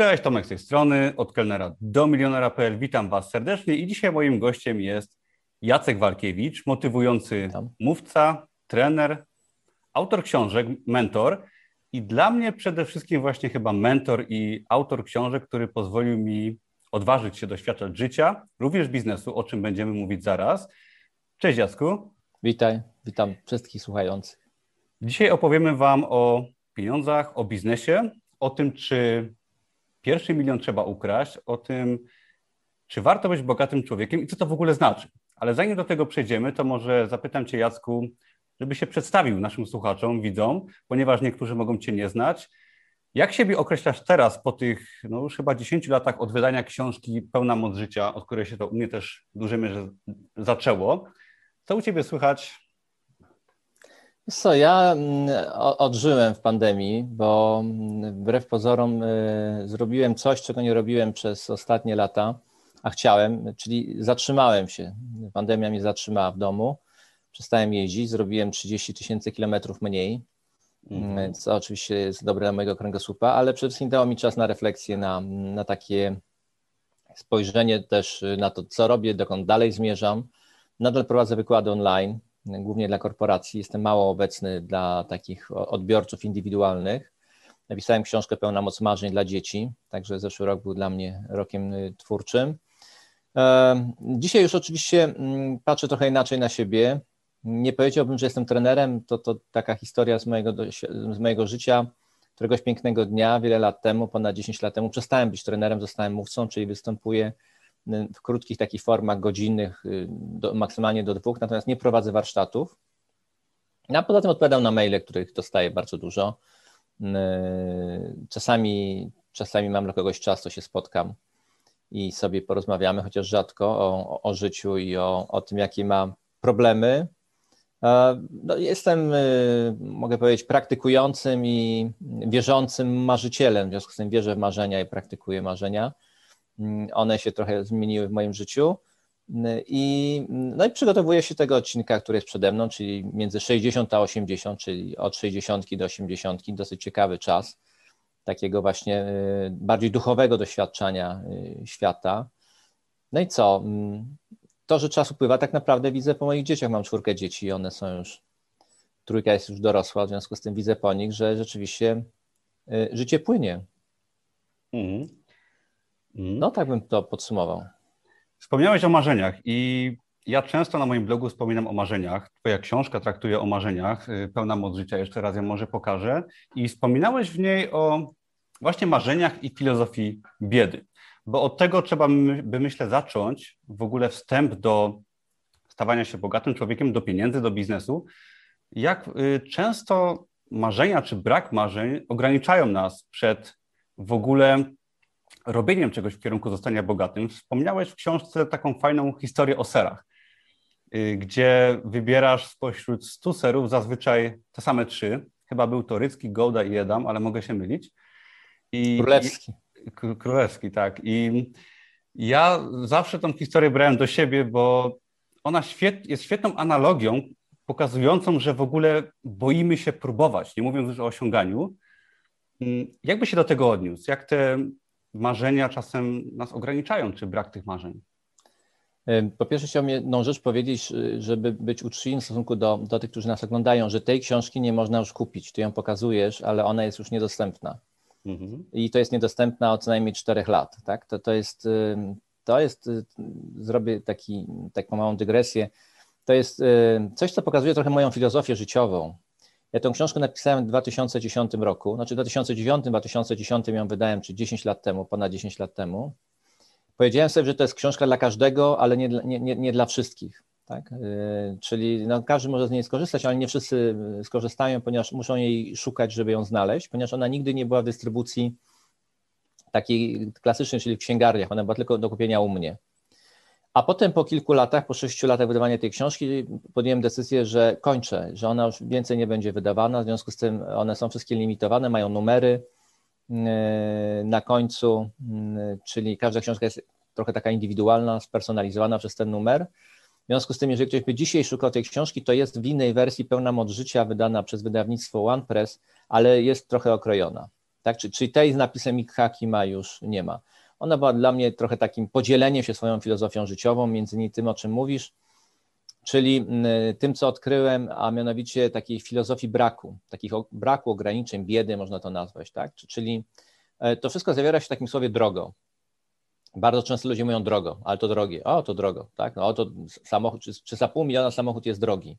Cześć, Tomek z tej strony, od kelnera do milionera.pl. Witam Was serdecznie i dzisiaj moim gościem jest Jacek Walkiewicz, motywujący mówca, trener, autor książek, mentor i dla mnie przede wszystkim właśnie chyba mentor i autor książek, który pozwolił mi odważyć się doświadczać życia, również biznesu, o czym będziemy mówić zaraz. Cześć Jacku. Witaj, witam wszystkich słuchających. Dzisiaj opowiemy Wam o pieniądzach, o biznesie, o tym, czy pierwszy milion trzeba ukraść, o tym, czy warto być bogatym człowiekiem i co to w ogóle znaczy. Ale zanim do tego przejdziemy, to może zapytam Cię, Jacku, żeby się przedstawił naszym słuchaczom, widzom, ponieważ niektórzy mogą Cię nie znać. Jak siebie określasz teraz po tych no już chyba 10 latach od wydania książki Pełna moc życia, od której się to u mnie też w dużej mierze zaczęło? Co u Ciebie słychać co, ja mm, odżyłem w pandemii, bo mm, wbrew pozorom y, zrobiłem coś, czego nie robiłem przez ostatnie lata, a chciałem, czyli zatrzymałem się. Pandemia mnie zatrzymała w domu, przestałem jeździć, zrobiłem 30 tysięcy kilometrów mniej, mhm. co oczywiście jest dobre dla mojego kręgosłupa, ale przede wszystkim dało mi czas na refleksję, na, na takie spojrzenie też na to, co robię, dokąd dalej zmierzam. Nadal prowadzę wykłady online, głównie dla korporacji. Jestem mało obecny dla takich odbiorców indywidualnych. Napisałem książkę Pełna moc marzeń dla dzieci, także zeszły rok był dla mnie rokiem y, twórczym. E, dzisiaj już oczywiście mm, patrzę trochę inaczej na siebie. Nie powiedziałbym, że jestem trenerem, to, to taka historia z mojego, z mojego życia. Któregoś pięknego dnia, wiele lat temu, ponad 10 lat temu, przestałem być trenerem, zostałem mówcą, czyli występuję w krótkich takich formach godzinnych, y, do, maksymalnie do dwóch, natomiast nie prowadzę warsztatów. No, a poza tym odpowiadam na maile, których dostaję bardzo dużo. Y, czasami, czasami mam dla kogoś czas, to się spotkam i sobie porozmawiamy, chociaż rzadko, o, o życiu i o, o tym, jakie ma problemy. No, jestem, y, mogę powiedzieć, praktykującym i wierzącym marzycielem, w związku z tym wierzę w marzenia i praktykuję marzenia. Mm, one się trochę zmieniły w moim życiu. Mm, I, no i przygotowuję się tego odcinka, który jest przede mną, czyli między 60 a 80, czyli od 60 do 80, dosyć ciekawy czas takiego właśnie y, bardziej duchowego doświadczania y, świata. No i co? Mm, to, że czas upływa, tak naprawdę widzę po moich dzieciach. Mam czwórkę dzieci i one są już, trójka jest już dorosła, w związku z tym widzę po nich, że rzeczywiście y, życie płynie. Mhm. No tak bym to podsumował. Wspomniałeś o marzeniach i ja często na moim blogu wspominam o marzeniach. Twoja książka traktuje o marzeniach, y, pełna moc życia, jeszcze raz ją może pokażę. I wspominałeś w niej o właśnie marzeniach i filozofii biedy. Bo od tego trzeba by myślę zacząć w ogóle wstęp do stawania się bogatym człowiekiem, do pieniędzy, do biznesu. Jak y, często marzenia czy brak marzeń ograniczają nas przed w ogóle robieniem czegoś w kierunku zostania bogatym. Wspomniałeś w książce taką fajną historię o serach, y, gdzie wybierasz spośród 100 serów zazwyczaj te same trzy. Chyba był to Rycki, Gołda i Edam, ale mogę się mylić. I, królewski. I, królewski, tak. I ja zawsze tą historię brałem do siebie, bo ona świet, jest świetną analogią pokazującą, że w ogóle boimy się próbować, nie mówiąc już o osiąganiu. Mm, jakby się do tego odniósł? Jak te marzenia czasem nas ograniczają, czy brak tych marzeń? Po pierwsze chciałbym jedną rzecz powiedzieć, żeby być uczciwym w stosunku do, do tych, którzy nas oglądają, że tej książki nie można już kupić. Ty ją pokazujesz, ale ona jest już niedostępna. Mhm. I to jest niedostępna od co najmniej czterech lat. Tak? To, to, jest, to jest, y, zrobię taki, taką małą dygresję, to jest coś, co pokazuje trochę moją filozofię życiową. Ja tę książkę napisałem w 2010 roku, znaczy w 2009, 2010 ją wydałem, czy 10 lat temu, ponad 10 lat temu. Powiedziałem sobie, że to jest książka dla każdego, ale nie, nie, nie, nie dla wszystkich. Tak? Yy, czyli no, każdy może z niej skorzystać, ale nie wszyscy skorzystają, ponieważ muszą jej szukać, żeby ją znaleźć, ponieważ ona nigdy nie była w dystrybucji takiej klasycznej, czyli w księgarniach, ona była tylko do kupienia u mnie. A potem po kilku latach, po sześciu latach wydawania tej książki, podjąłem decyzję, że kończę, że ona już więcej nie będzie wydawana, w związku z tym one są wszystkie limitowane, mają numery yy, na końcu, yy, czyli każda książka jest trochę taka indywidualna, spersonalizowana przez ten numer. W związku z tym, jeżeli ktoś by dzisiaj szukał tej książki, to jest w innej wersji pełna moc życia, wydana przez wydawnictwo OnePress, ale jest trochę okrojona. Tak? Czyli tej z napisem Ikhaki ma już nie ma. Ona była dla mnie trochę takim podzieleniem się swoją filozofią życiową, między innymi tym, o czym mówisz, czyli tym, co odkryłem, a mianowicie takiej filozofii braku, takich braku, ograniczeń, biedy, można to nazwać, tak? Czyli e, to wszystko zawiera się w takim słowie drogo. Bardzo często ludzie mówią drogo, ale to drogie. O, to drogo, tak? No, to samochód, czy, czy za pół miliona samochód jest drogi.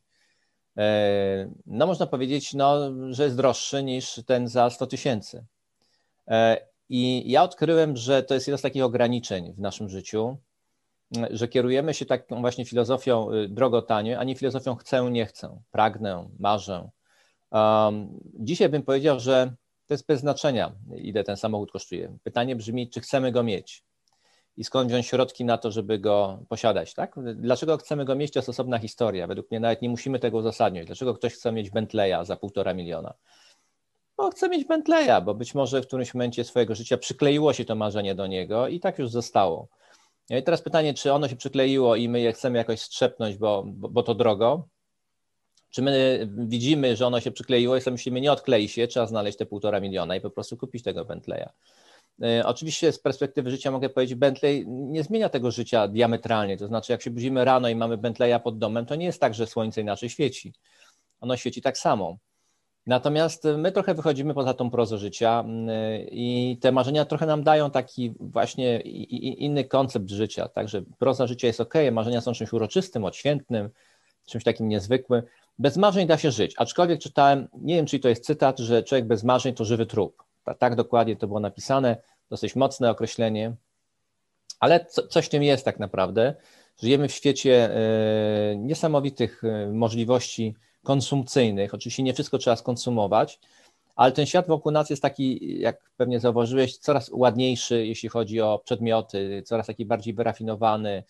E, no, można powiedzieć, no, że jest droższy niż ten za 100 tysięcy. I ja odkryłem, że to jest jedno z takich ograniczeń w naszym życiu, że kierujemy się taką właśnie filozofią y, drogo tanie, a nie filozofią chcę, nie chcę, pragnę, marzę. Um, dzisiaj bym powiedział, że to jest bez znaczenia, ile ten samochód kosztuje. Pytanie brzmi, czy chcemy go mieć i skąd wziąć środki na to, żeby go posiadać. Tak? Dlaczego chcemy go mieć, to jest osobna historia. Według mnie nawet nie musimy tego uzasadniać. Dlaczego ktoś chce mieć Bentleya za półtora miliona? Bo chce mieć Bentleya, bo być może w którymś momencie swojego życia przykleiło się to marzenie do niego i tak już zostało. No i teraz pytanie, czy ono się przykleiło i my je chcemy jakoś strzepnąć, bo, bo, bo to drogo, czy my widzimy, że ono się przykleiło i sobie myślimy, nie odklei się, trzeba znaleźć te półtora miliona i po prostu kupić tego Bentleya. E, oczywiście z perspektywy życia mogę powiedzieć, Bentley nie zmienia tego życia diametralnie. To znaczy, jak się budzimy rano i mamy Bentleya pod domem, to nie jest tak, że słońce inaczej świeci. Ono świeci tak samo. Natomiast my trochę wychodzimy poza tą prozę życia i te marzenia trochę nam dają taki właśnie inny koncept życia. Także proza życia jest ok, marzenia są czymś uroczystym, odświętnym, czymś takim niezwykłym. Bez marzeń da się żyć. Aczkolwiek czytałem, nie wiem, czy to jest cytat, że człowiek bez marzeń to żywy trup. Tak, dokładnie to było napisane, dosyć mocne określenie, ale co, coś w tym jest tak naprawdę. Żyjemy w świecie e, niesamowitych e, możliwości konsumpcyjnych. Oczywiście nie wszystko trzeba skonsumować, ale ten świat wokół nas jest taki, jak pewnie zauważyłeś, coraz ładniejszy, jeśli chodzi o przedmioty, coraz taki bardziej wyrafinowany,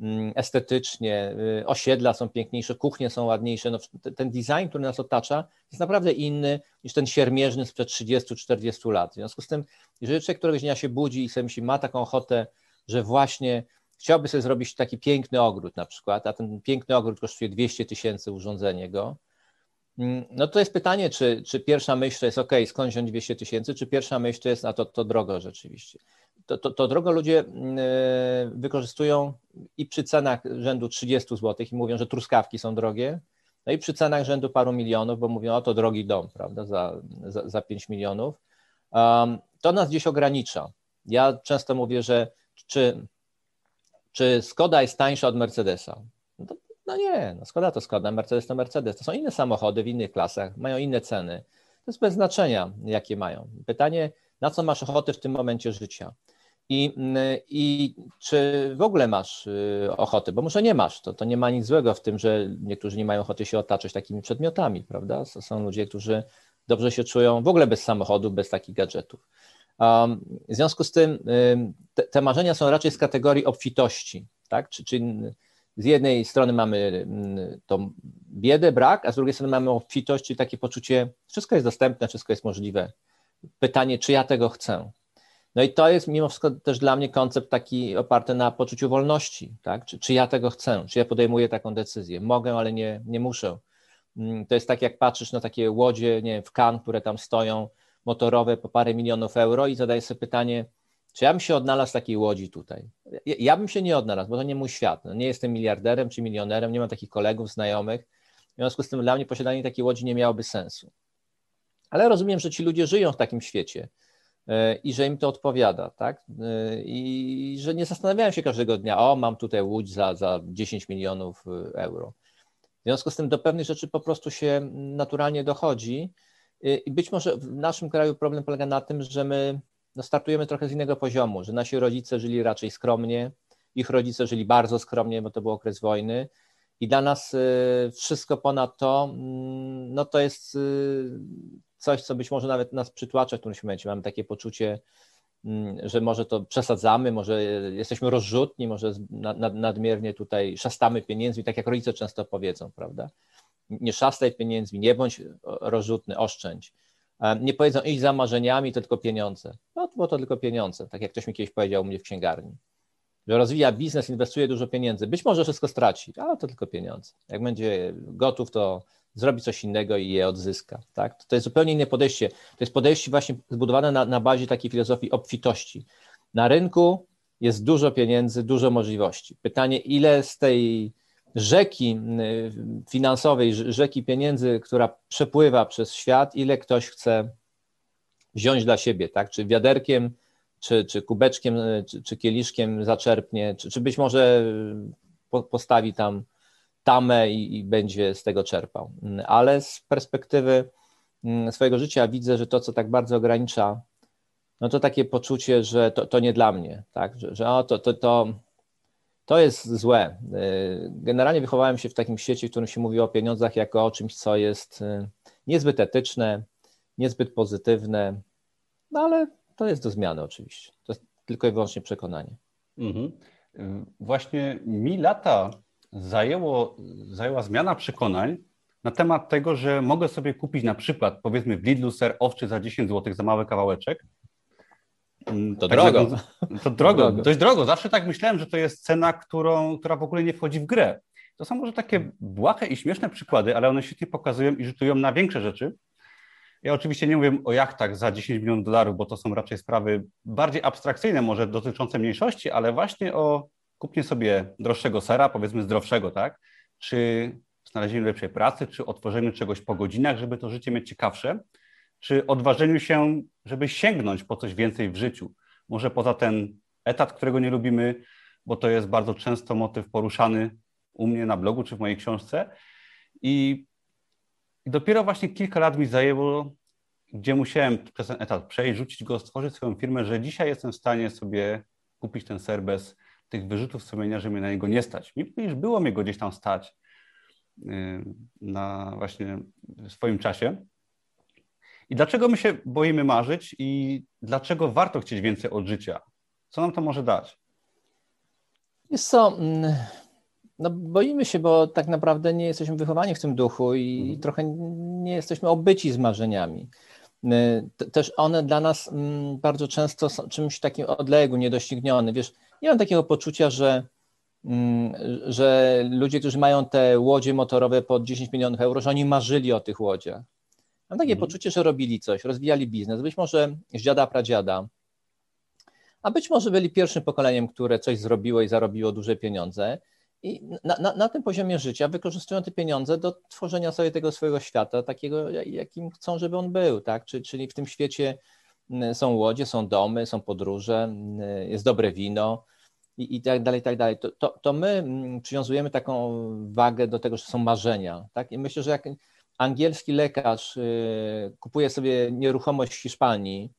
mm, estetycznie, y, osiedla są piękniejsze, kuchnie są ładniejsze. No, ten design, który nas otacza, jest naprawdę inny niż ten siermierzny sprzed 30-40 lat. W związku z tym, jeżeli człowiek któregoś dnia się budzi i sobie myśli, ma taką ochotę, że właśnie chciałby sobie zrobić taki piękny ogród na przykład, a ten piękny ogród kosztuje 200 tysięcy urządzenie go, mm, no to jest pytanie, czy, czy pierwsza myśl to jest ok, skąd wziąć 200 tysięcy, czy pierwsza myśl to jest, a to, to drogo rzeczywiście. To, to, to drogo ludzie e, wykorzystują i przy cenach rzędu 30 zł i mówią, że truskawki są drogie, no i przy cenach rzędu paru milionów, bo mówią, o to drogi dom, prawda, za, za, za 5 milionów. Um, to nas gdzieś ogranicza. Ja często mówię, że czy czy Skoda jest tańsza od Mercedesa? No, no nie, no Skoda to Skoda, Mercedes to Mercedes. To są inne samochody w innych klasach, mają inne ceny. To jest bez znaczenia, jakie mają. Pytanie, na co masz ochotę w tym momencie życia? I, I czy w ogóle masz y, ochotę? Bo może nie masz, to, to nie ma nic złego w tym, że niektórzy nie mają ochoty się otaczać takimi przedmiotami, prawda? Są ludzie, którzy dobrze się czują w ogóle bez samochodu, bez takich gadżetów. W związku z tym te, te marzenia są raczej z kategorii obfitości, tak? Czyli z jednej strony mamy tą biedę, brak, a z drugiej strony mamy obfitość, czyli takie poczucie, wszystko jest dostępne, wszystko jest możliwe. Pytanie, czy ja tego chcę? No i to jest mimo wszystko też dla mnie koncept taki oparty na poczuciu wolności, tak? Czy, czy ja tego chcę? Czy ja podejmuję taką decyzję? Mogę, ale nie, nie muszę. To jest tak, jak patrzysz na takie łodzie, nie wiem, w kan, które tam stoją, motorowe po parę milionów euro i zadaję sobie pytanie, czy ja bym się odnalazł w takiej łodzi tutaj? Ja, ja bym się nie odnalazł, bo to nie mój świat. No, nie jestem miliarderem czy milionerem, nie mam takich kolegów, znajomych. W związku z tym dla mnie posiadanie takiej łodzi nie miałoby sensu. Ale rozumiem, że ci ludzie żyją w takim świecie e, i że im to odpowiada, tak? E, I że nie zastanawiają się każdego dnia, o, mam tutaj łódź za, za 10 milionów e, euro. W związku z tym do pewnych rzeczy po prostu się naturalnie dochodzi i być może w naszym kraju problem polega na tym, że my no, startujemy trochę z innego poziomu, że nasi rodzice żyli raczej skromnie, ich rodzice żyli bardzo skromnie, bo to był okres wojny. I dla nas y, wszystko ponad to, mm, no to jest y, coś, co być może nawet nas przytłacza w którymś momencie. Mamy takie poczucie, mm, że może to przesadzamy, może jesteśmy rozrzutni, może nadmiernie tutaj szastamy pieniędzmi, tak jak rodzice często powiedzą, prawda? Nie szastaj pieniędzmi, nie bądź rozrzutny, oszczędź. Nie powiedzą iść za marzeniami, to tylko pieniądze. No, bo to tylko pieniądze, tak jak ktoś mi kiedyś powiedział u mnie w księgarni. Że rozwija biznes, inwestuje dużo pieniędzy. Być może wszystko straci, ale to tylko pieniądze. Jak będzie gotów, to zrobi coś innego i je odzyska. Tak? To jest zupełnie inne podejście. To jest podejście właśnie zbudowane na, na bazie takiej filozofii obfitości. Na rynku jest dużo pieniędzy, dużo możliwości. Pytanie, ile z tej rzeki finansowej, rzeki pieniędzy, która przepływa przez świat, ile ktoś chce wziąć dla siebie, tak? Czy wiaderkiem, czy, czy kubeczkiem, czy, czy kieliszkiem zaczerpnie, czy, czy być może postawi tam tamę i, i będzie z tego czerpał. Ale z perspektywy swojego życia widzę, że to, co tak bardzo ogranicza, no to takie poczucie, że to, to nie dla mnie, tak? że, że o, to, to, to, to jest złe. Y, generalnie wychowałem się w takim świecie, w którym się mówi o pieniądzach jako o czymś, co jest y, niezbyt etyczne, niezbyt pozytywne, no ale to jest do zmiany oczywiście. To jest tylko i wyłącznie przekonanie. Mhm. Y, właśnie mi lata zajęło, zajęła zmiana przekonań na temat tego, że mogę sobie kupić na przykład, powiedzmy w Lidlu ser owczy za 10 zł za mały kawałeczek. Mm, to tak drogo. to drogo, drogo, dość drogo. Zawsze tak myślałem, że to jest cena, którą, która w ogóle nie wchodzi w grę. To są może takie błahe i śmieszne przykłady, ale one świetnie pokazują i rzutują na większe rzeczy. Ja oczywiście nie mówię o jachtach za 10 milionów dolarów, bo to są raczej sprawy bardziej abstrakcyjne, może dotyczące mniejszości, ale właśnie o kupnie sobie droższego sera, powiedzmy zdrowszego, tak? Czy znalezieniu lepszej pracy, czy otworzeniu czegoś po godzinach, żeby to życie mieć ciekawsze, czy odważeniu się, żeby sięgnąć po coś więcej w życiu. Może poza ten etat, którego nie lubimy, bo to jest bardzo często motyw poruszany u mnie na blogu czy w mojej książce. I, dopiero właśnie kilka lat mi zajęło, gdzie musiałem przez ten etat przejść, rzucić go, stworzyć swoją firmę, że dzisiaj jestem w stanie sobie kupić ten ser bez tych wyrzutów sumienia, że mnie na niego nie stać. Już było mnie go gdzieś tam stać y, na właśnie swoim czasie. I dlaczego my się boimy marzyć i dlaczego warto chcieć więcej od życia? Co nam to może dać? Jest co, mm, no boimy się, bo tak naprawdę nie jesteśmy wychowani w tym duchu i mhm. trochę nie jesteśmy obyci z marzeniami. Też one dla nas mm, bardzo często są czymś takim odległym, niedoścignionym. Wiesz, nie mam takiego poczucia, że, mm, że ludzie, którzy mają te łodzie motorowe po 10 milionów euro, że oni marzyli o tych łodziach. Mam takie mhm. poczucie, że robili coś, rozwijali biznes, być może z dziada pradziada, a być może byli pierwszym pokoleniem, które coś zrobiło i zarobiło duże pieniądze. I na, na, na, tym poziomie życia wykorzystują te pieniądze do tworzenia sobie tego swojego świata, takiego, jakim chcą, żeby on był, tak? Czyli w tym świecie mm, są łodzie, są domy, są podróże, mm, jest dobre wino i, i tak dalej, i tak dalej. To, to, to my mm, przywiązujemy taką wagę do tego, że są marzenia, tak? I myślę, że jak angielski lekarz y, kupuje sobie nieruchomość w Hiszpanii,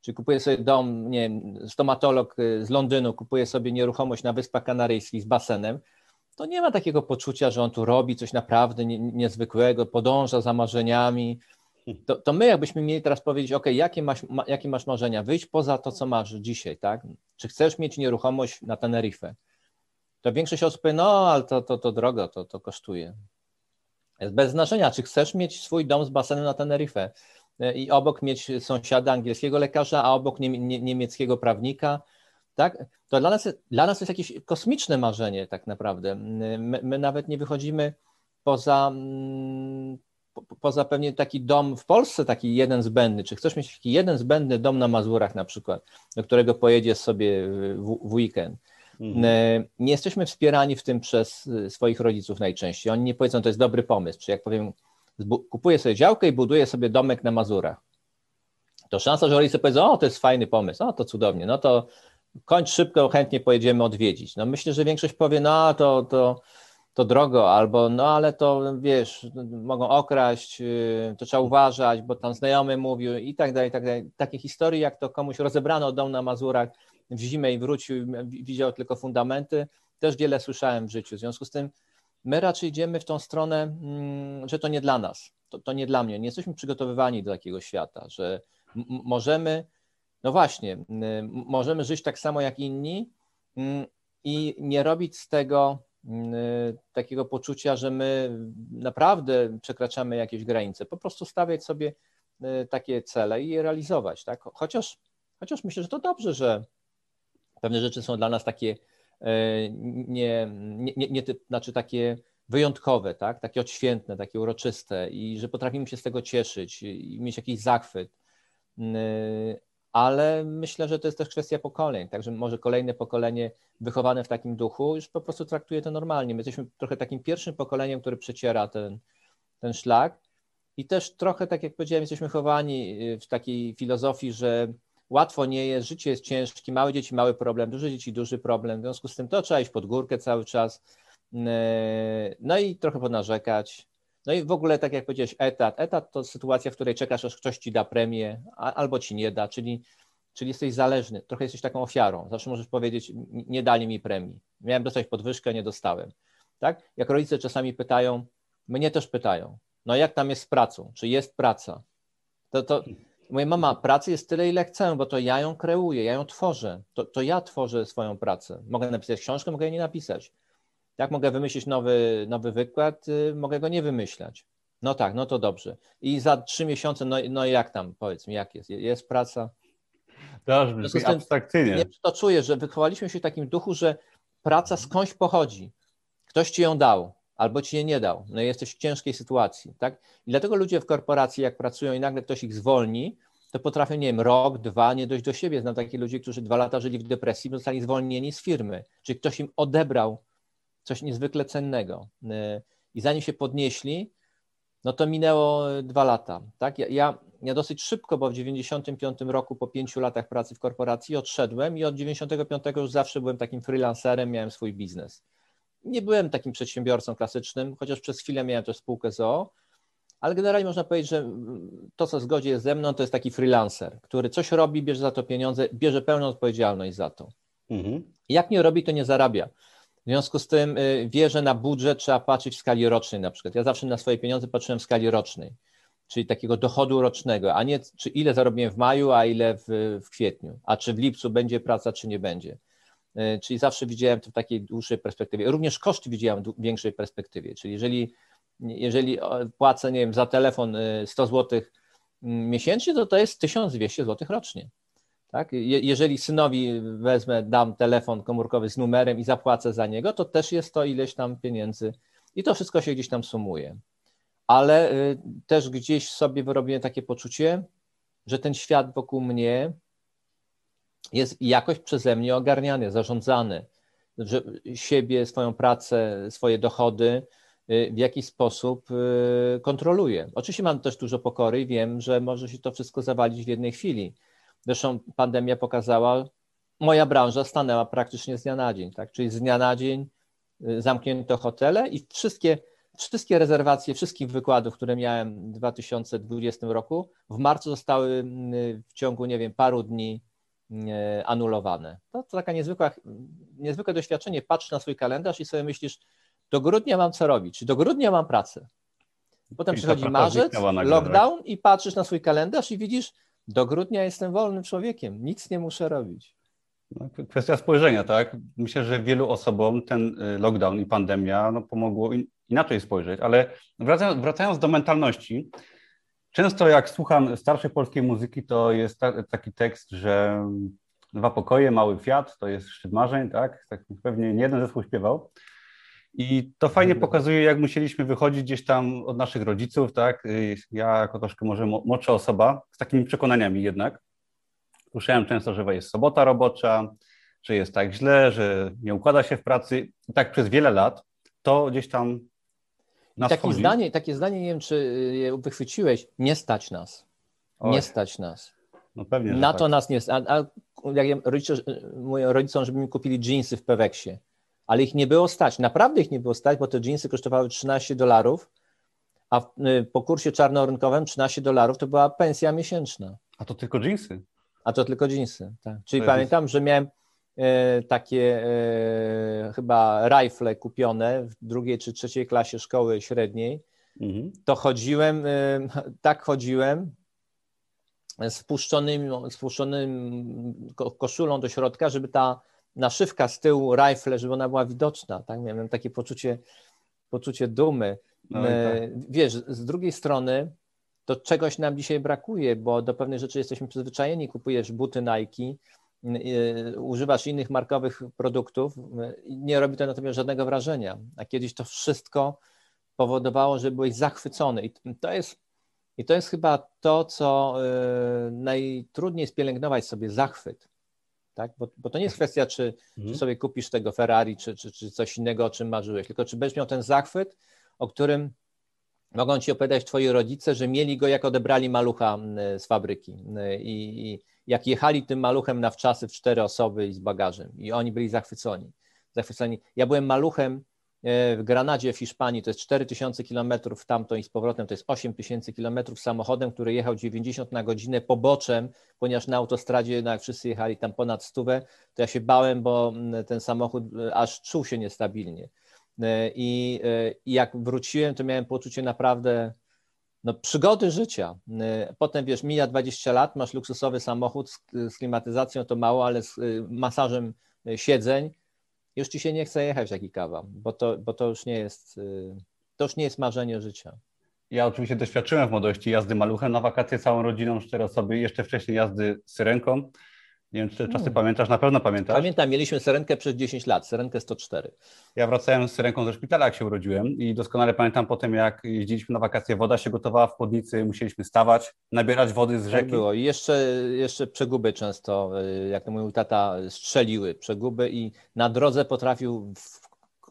czy kupuje sobie dom, nie wiem, stomatolog y, z Londynu kupuje sobie nieruchomość na Wyspach Kanaryjskich z basenem, to nie ma takiego poczucia, że on tu robi coś naprawdę niezwykłego, podąża za marzeniami. To, to my jakbyśmy mieli teraz powiedzieć, ok, jakie masz, ma, jakie masz marzenia, wyjść poza to, co masz dzisiaj, tak? Czy chcesz mieć nieruchomość na Tenerife? To większość osób powie, no, ale to, to, to drogo, to, to kosztuje. Jest bez znaczenia, czy chcesz mieć swój dom z basenem na Tenerife e, i obok mieć sąsiada angielskiego lekarza, a obok niemieckiego prawnika, tak? To dla nas, dla nas jest jakieś kosmiczne marzenie tak naprawdę. My, my nawet nie wychodzimy poza, mm, po, poza pewnie taki dom w Polsce, taki jeden zbędny. Czy chcesz mieć taki jeden zbędny dom na Mazurach na przykład, do którego pojedziesz sobie w, w weekend? Mhm. E, nie jesteśmy wspierani w tym przez e, swoich rodziców najczęściej. Oni nie powiedzą, to jest dobry pomysł. Czy jak powiem, kupuję sobie działkę i buduję sobie domek na Mazurach, to szansa, że rodzice powiedzą, o, to jest fajny pomysł, o, to cudownie, no to kończ szybko, chętnie pojedziemy odwiedzić. No myślę, że większość powie, no to, to, to drogo, albo no ale to wiesz, mogą okraść, y, to trzeba uważać, bo tam znajomy mówił i tak dalej, i tak dalej. Takie historie, jak to komuś rozebrano dom na Mazurach, w zimę i wrócił, widział tylko fundamenty. Też wiele słyszałem w życiu. W związku z tym my raczej idziemy w tą stronę, mm, że to nie dla nas, to, to nie dla mnie. Nie jesteśmy przygotowywani do takiego świata, że możemy, no właśnie, możemy żyć tak samo jak inni mm, i nie robić z tego mm, takiego poczucia, że my naprawdę przekraczamy jakieś granice. Po prostu stawiać sobie takie cele i je realizować. Tak? Chociaż, chociaż myślę, że to dobrze, że pewne rzeczy są dla nas takie e, nie, nie, nie, nie znaczy takie wyjątkowe, tak? takie odświętne, takie uroczyste i że potrafimy się z tego cieszyć i mieć jakiś zachwyt. Ale myślę, że to jest też kwestia pokoleń, także może kolejne pokolenie wychowane w takim duchu już po prostu traktuje to normalnie. My jesteśmy trochę takim pierwszym pokoleniem, który przeciera ten, ten szlak i też trochę, tak jak powiedziałem, jesteśmy chowani w takiej filozofii, że łatwo nie jest, życie jest ciężkie, małe dzieci mały problem, duże dzieci duży problem, w związku z tym to trzeba iść pod górkę cały czas, no i trochę ponarzekać. No i w ogóle, tak jak powiedziałeś, etat. Etat to sytuacja, w której czekasz, aż ktoś ci da premię, albo ci nie da, czyli, czyli jesteś zależny, trochę jesteś taką ofiarą. Zawsze możesz powiedzieć, nie dali mi premii. Miałem dostać podwyżkę, nie dostałem. Tak? Jak rodzice czasami pytają, mnie też pytają, no jak tam jest z pracą? Czy jest praca? To, to moja mama, pracy jest tyle, ile chcę, bo to ja ją kreuję, ja ją tworzę. To, to ja tworzę swoją pracę. Mogę napisać książkę, mogę jej nie napisać. Jak mogę wymyślić nowy, nowy wykład, y, mogę go nie wymyślać. No tak, no to dobrze. I za trzy miesiące, no, no jak tam, powiedz mi, jak jest? Jest praca? To brzmi abstrakcyjnie. Ja to czuję, że wychowaliśmy się w takim duchu, że praca skądś pochodzi. Ktoś ci ją dał, albo ci jej nie dał. No jesteś w ciężkiej sytuacji, tak? I dlatego ludzie w korporacji, jak pracują i nagle ktoś ich zwolni, to potrafią, nie wiem, rok, dwa nie dojść do siebie. Znam takich ludzi, którzy dwa lata żyli w depresji, zostali zwolnieni z firmy. Czyli ktoś im odebrał coś niezwykle cennego. Y, I zanim się podnieśli, no to minęło dwa lata. Tak? Ja, ja, ja dosyć szybko, bo w 95 roku po pięciu latach pracy w korporacji odszedłem i od 95 już zawsze byłem takim freelancerem, miałem swój biznes. Nie byłem takim przedsiębiorcą klasycznym, chociaż przez chwilę miałem też spółkę ZOO, ale generalnie można powiedzieć, że to, co zgodzi jest ze mną, to jest taki freelancer, który coś robi, bierze za to pieniądze, bierze pełną odpowiedzialność za to. Mhm. Jak nie robi, to nie zarabia. W związku z tym y, wie, że na budżet trzeba patrzeć w skali rocznej na przykład. Ja zawsze na swoje pieniądze patrzyłem w skali rocznej, czyli takiego dochodu rocznego, a nie czy ile zarobiłem w maju, a ile w, w kwietniu, a czy w lipcu będzie praca, czy nie będzie. Y, czyli zawsze widziałem to w takiej dłuższej perspektywie. Również koszty widziałem w większej perspektywie, czyli jeżeli, jeżeli płacę, nie wiem, za telefon 100 zł mm, miesięcznie, to to jest 1200 zł rocznie. Tak? jeżeli synowi wezmę, dam telefon komórkowy z numerem i zapłacę za niego, to też jest to ileś tam pieniędzy i to wszystko się gdzieś tam sumuje. Ale y, też gdzieś sobie wyrobiłem takie poczucie, że ten świat wokół mnie jest jakoś przeze mnie ogarniany, zarządzany, że siebie, swoją pracę, swoje dochody y, w jakiś sposób y, kontroluję. Oczywiście mam też dużo pokory i wiem, że może się to wszystko zawalić w jednej chwili Zresztą pandemia pokazała, moja branża stanęła praktycznie z dnia na dzień, tak? czyli z dnia na dzień y, zamknięto hotele i wszystkie, wszystkie rezerwacje wszystkich wykładów, które miałem w 2020 roku, w marcu zostały w ciągu, nie wiem, paru dni anulowane. To, to taka niezwykła, niezwykłe doświadczenie. Patrz na swój kalendarz i sobie myślisz, do grudnia mam co robić, czy do grudnia mam pracę. Potem przychodzi marzec, lockdown i patrzysz na swój kalendarz i widzisz, do grudnia jestem wolnym człowiekiem, nic nie muszę robić. No, kwestia spojrzenia, tak? Myślę, że wielu osobom ten y, lockdown i pandemia no, pomogło inaczej spojrzeć, ale wracając, wracając do mentalności, często jak słucham starszej polskiej muzyki, to jest ta, taki tekst, że dwa pokoje, mały Fiat, to jest szczyt marzeń, tak? tak pewnie nie jeden zespół śpiewał. I to fajnie pokazuje, jak musieliśmy wychodzić gdzieś tam od naszych rodziców, tak? Ja jako troszkę może młodsza osoba, z takimi przekonaniami jednak. Słyszałem często, że jest sobota robocza, że jest tak źle, że nie układa się w pracy. I tak przez wiele lat to gdzieś tam nas takie zdanie, takie zdanie, nie wiem, czy je wychwyciłeś, nie stać nas. Oj. Nie stać nas. No pewnie, Na to tak. nas nie stać. A, a jak ja rodzice, mówię rodzicom, żeby mi kupili jeansy w Peweksie ale ich nie było stać. Naprawdę ich nie było stać, bo te jeansy kosztowały 13 dolarów, a y, po kursie czarnorynkowym 13 dolarów to była pensja miesięczna. A to tylko jeansy? A to tylko jeansy, tak. Czyli to pamiętam, jest... że miałem takie e, chyba rifle kupione w drugiej czy trzeciej klasie szkoły średniej. Mhm. To chodziłem, e, tak chodziłem, z puszczonym, z puszczonym koszulą do środka, żeby ta naszywka z tyłu, rifle, żeby ona była widoczna, tak? Miałem takie poczucie, poczucie dumy. No tak. Wiesz, z drugiej strony to czegoś nam dzisiaj brakuje, bo do pewnej rzeczy jesteśmy przyzwyczajeni, kupujesz buty Nike, używasz innych markowych produktów, nie robi to natomiast żadnego wrażenia. A kiedyś to wszystko powodowało, że byłeś zachwycony. I to jest, i to jest chyba to, co najtrudniej jest pielęgnować sobie zachwyt. Tak? Bo, bo to nie jest kwestia, czy, mhm. czy sobie kupisz tego Ferrari, czy, czy, czy coś innego, o czym marzyłeś, tylko czy będziesz miał ten zachwyt, o którym mogą ci opowiadać twoi rodzice, że mieli go, jak odebrali malucha z fabryki. I, i jak jechali tym maluchem na wczasy w cztery osoby i z bagażem. I oni byli zachwyconi. zachwyceni. Ja byłem maluchem e, w Granadzie w Hiszpanii, to jest 4000 kilometrów tamto i z powrotem, to jest 8000 kilometrów samochodem, który jechał 90 na godzinę poboczem, ponieważ na autostradzie, no jak wszyscy jechali tam ponad stówę, to ja się bałem, bo ten samochód e, aż czuł się niestabilnie. E, I, I jak wróciłem, to miałem poczucie naprawdę no, przygody życia. Y, potem wiesz, mija 20 lat, masz luksusowy samochód z, z klimatyzacją, to mało, ale z y, masażem y, siedzeń, już ci się nie chce jechać w taki kawa, bo to, bo to już nie jest, to już nie jest marzenie życia. Ja oczywiście doświadczyłem w młodości jazdy maluchem na wakacje całą rodziną, cztery osoby, jeszcze wcześniej jazdy syrenką. Nie wiem, czy te czasy hmm. pamiętasz, na pewno pamiętasz. Pamiętam, mieliśmy syrenkę przez 10 lat, syrenkę 104. Ja wracałem z syrenką ze szpitala, jak się urodziłem i doskonale pamiętam potem, jak jeździliśmy na wakacje, woda się gotowała w podnicy, musieliśmy stawać, nabierać wody z tak rzeki. Tak było i jeszcze, jeszcze przeguby często, y, jak to mówił tata, strzeliły przeguby i na drodze potrafił w,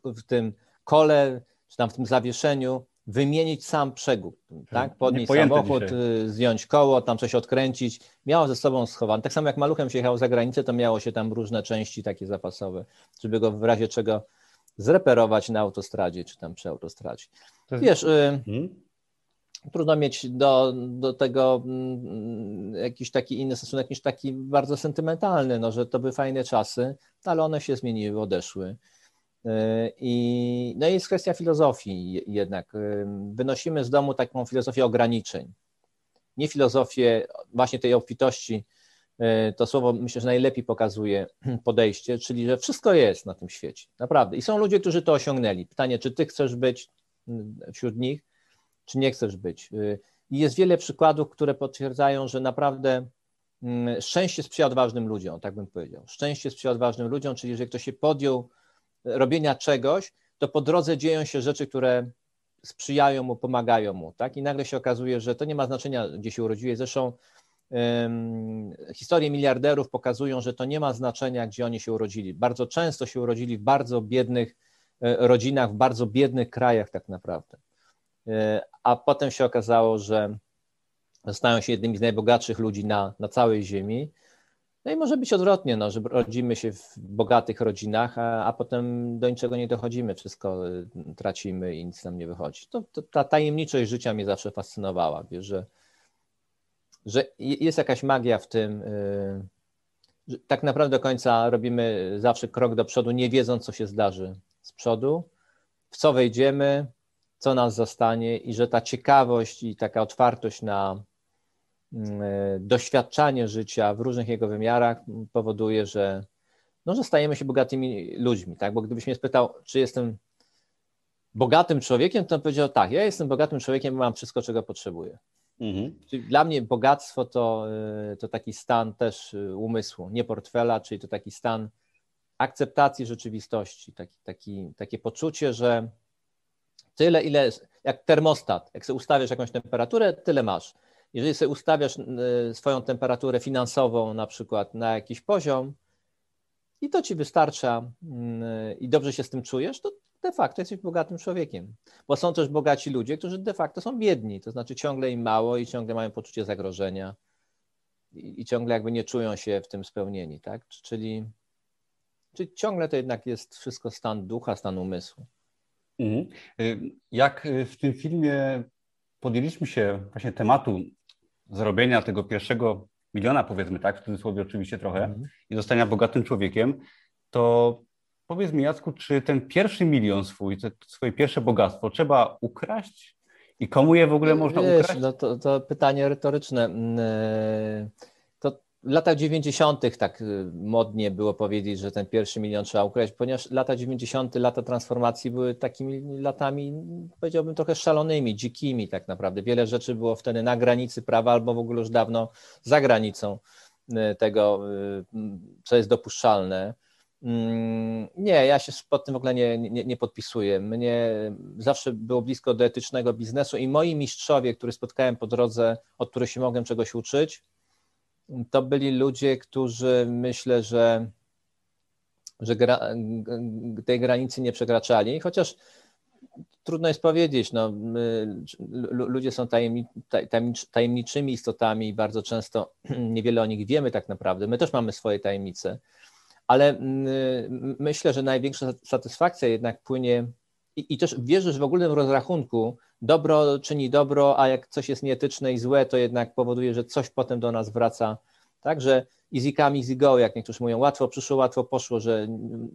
w tym kole, czy tam w tym zawieszeniu wymienić sam przegub, tak? Podnieść samochód, dzisiaj. Y, zdjąć koło, tam coś odkręcić. Miało ze sobą schowane. Tak samo jak maluchem się jechał za granicę, to miało się tam różne części takie zapasowe, żeby go w razie czego zreperować na autostradzie, czy tam przy autostradzie. Jest... Wiesz, y, hmm? trudno mieć do, do tego mm, jakiś taki inny stosunek niż taki bardzo sentymentalny, no, że to były fajne czasy, ale one się zmieniły, odeszły. E, I, no i jest kwestia filozofii jednak. E, wynosimy z domu taką filozofię ograniczeń. Nie filozofię właśnie tej obfitości, e, to słowo myślę, że najlepiej pokazuje podejście, czyli że wszystko jest na tym świecie, naprawdę. I są ludzie, którzy to osiągnęli. Pytanie, czy ty chcesz być wśród nich, czy nie chcesz być. I jest wiele przykładów, które potwierdzają, że naprawdę szczęście sprzyja odważnym ludziom, tak bym powiedział. Szczęście sprzyja odważnym ludziom, czyli że ktoś się podjął robienia czegoś, to po drodze dzieją się rzeczy, które sprzyjają mu, pomagają mu, tak? I nagle się okazuje, że to nie ma znaczenia, gdzie się urodziłeś. Zresztą um, historie miliarderów pokazują, że to nie ma znaczenia, gdzie oni się urodzili. Bardzo często się urodzili w bardzo biednych e, rodzinach, w bardzo biednych krajach tak naprawdę. E, a potem się okazało, że stają się jednymi z najbogatszych ludzi na, na całej ziemi no i może być odwrotnie, no, że rodzimy się w bogatych rodzinach, a, a potem do niczego nie dochodzimy, wszystko y, tracimy i nic nam nie wychodzi. To, to, ta tajemniczość życia mnie zawsze fascynowała, wiesz, że, że jest jakaś magia w tym, y, że tak naprawdę do końca robimy zawsze krok do przodu, nie wiedząc, co się zdarzy z przodu, w co wejdziemy, co nas zostanie i że ta ciekawość i taka otwartość na, doświadczanie życia w różnych jego wymiarach powoduje, że, no, że stajemy się bogatymi ludźmi, tak? Bo gdybyś mnie spytał, czy jestem bogatym człowiekiem, to powiedział tak, ja jestem bogatym człowiekiem, mam wszystko, czego potrzebuję. Mhm. Czyli dla mnie bogactwo to, e, to taki stan też e, umysłu, nie portfela, czyli to taki stan akceptacji rzeczywistości, taki, taki, takie poczucie, że tyle, ile, jak termostat, jak ustawiasz jakąś temperaturę, tyle masz. Jeżeli sobie ustawiasz y, swoją temperaturę finansową na przykład na jakiś poziom i to ci wystarcza y, i dobrze się z tym czujesz, to de facto jesteś bogatym człowiekiem. Bo są też bogaci ludzie, którzy de facto są biedni, to znaczy ciągle im mało i ciągle mają poczucie zagrożenia i, i ciągle jakby nie czują się w tym spełnieni, tak? Czyli, czyli ciągle to jednak jest wszystko stan ducha, stan umysłu. Mhm. Y, jak w tym filmie podjęliśmy się właśnie tematu zrobienia tego pierwszego miliona, powiedzmy tak, w cudzysłowie oczywiście trochę, mm. i zostania bogatym człowiekiem, to powiedz mi, Jacku, czy ten pierwszy milion swój, to swoje pierwsze bogactwo trzeba ukraść? I komu je w ogóle można Wiesz, ukraść? No to, to pytanie retoryczne. W latach 90. tak y, modnie było powiedzieć, że ten pierwszy milion trzeba ukraść, ponieważ lata 90., lata transformacji były takimi latami, powiedziałbym, trochę szalonymi, dzikimi tak naprawdę. Wiele rzeczy było wtedy na granicy prawa albo w ogóle już dawno za granicą tego, co jest dopuszczalne. Mm, nie, ja się pod tym w ogóle nie, nie, nie, podpisuję. Mnie zawsze było blisko do etycznego biznesu i moi mistrzowie, których spotkałem po drodze, od których się mogłem czegoś uczyć, to byli ludzie, którzy myślę, że, że gra, tej granicy nie przekraczali, chociaż trudno jest powiedzieć, no, ludzie są tajemni, tajemniczymi istotami i bardzo często niewiele o nich wiemy tak naprawdę. My też mamy swoje tajemnice ale mm, myślę, że największa satysfakcja jednak płynie i, i też wierzę, że w ogólnym rozrachunku dobro czyni dobro, a jak coś jest nieetyczne i złe, to jednak powoduje, że coś potem do nas wraca. Także easy come, easy go, jak niektórzy mówią, łatwo przyszło, łatwo poszło, że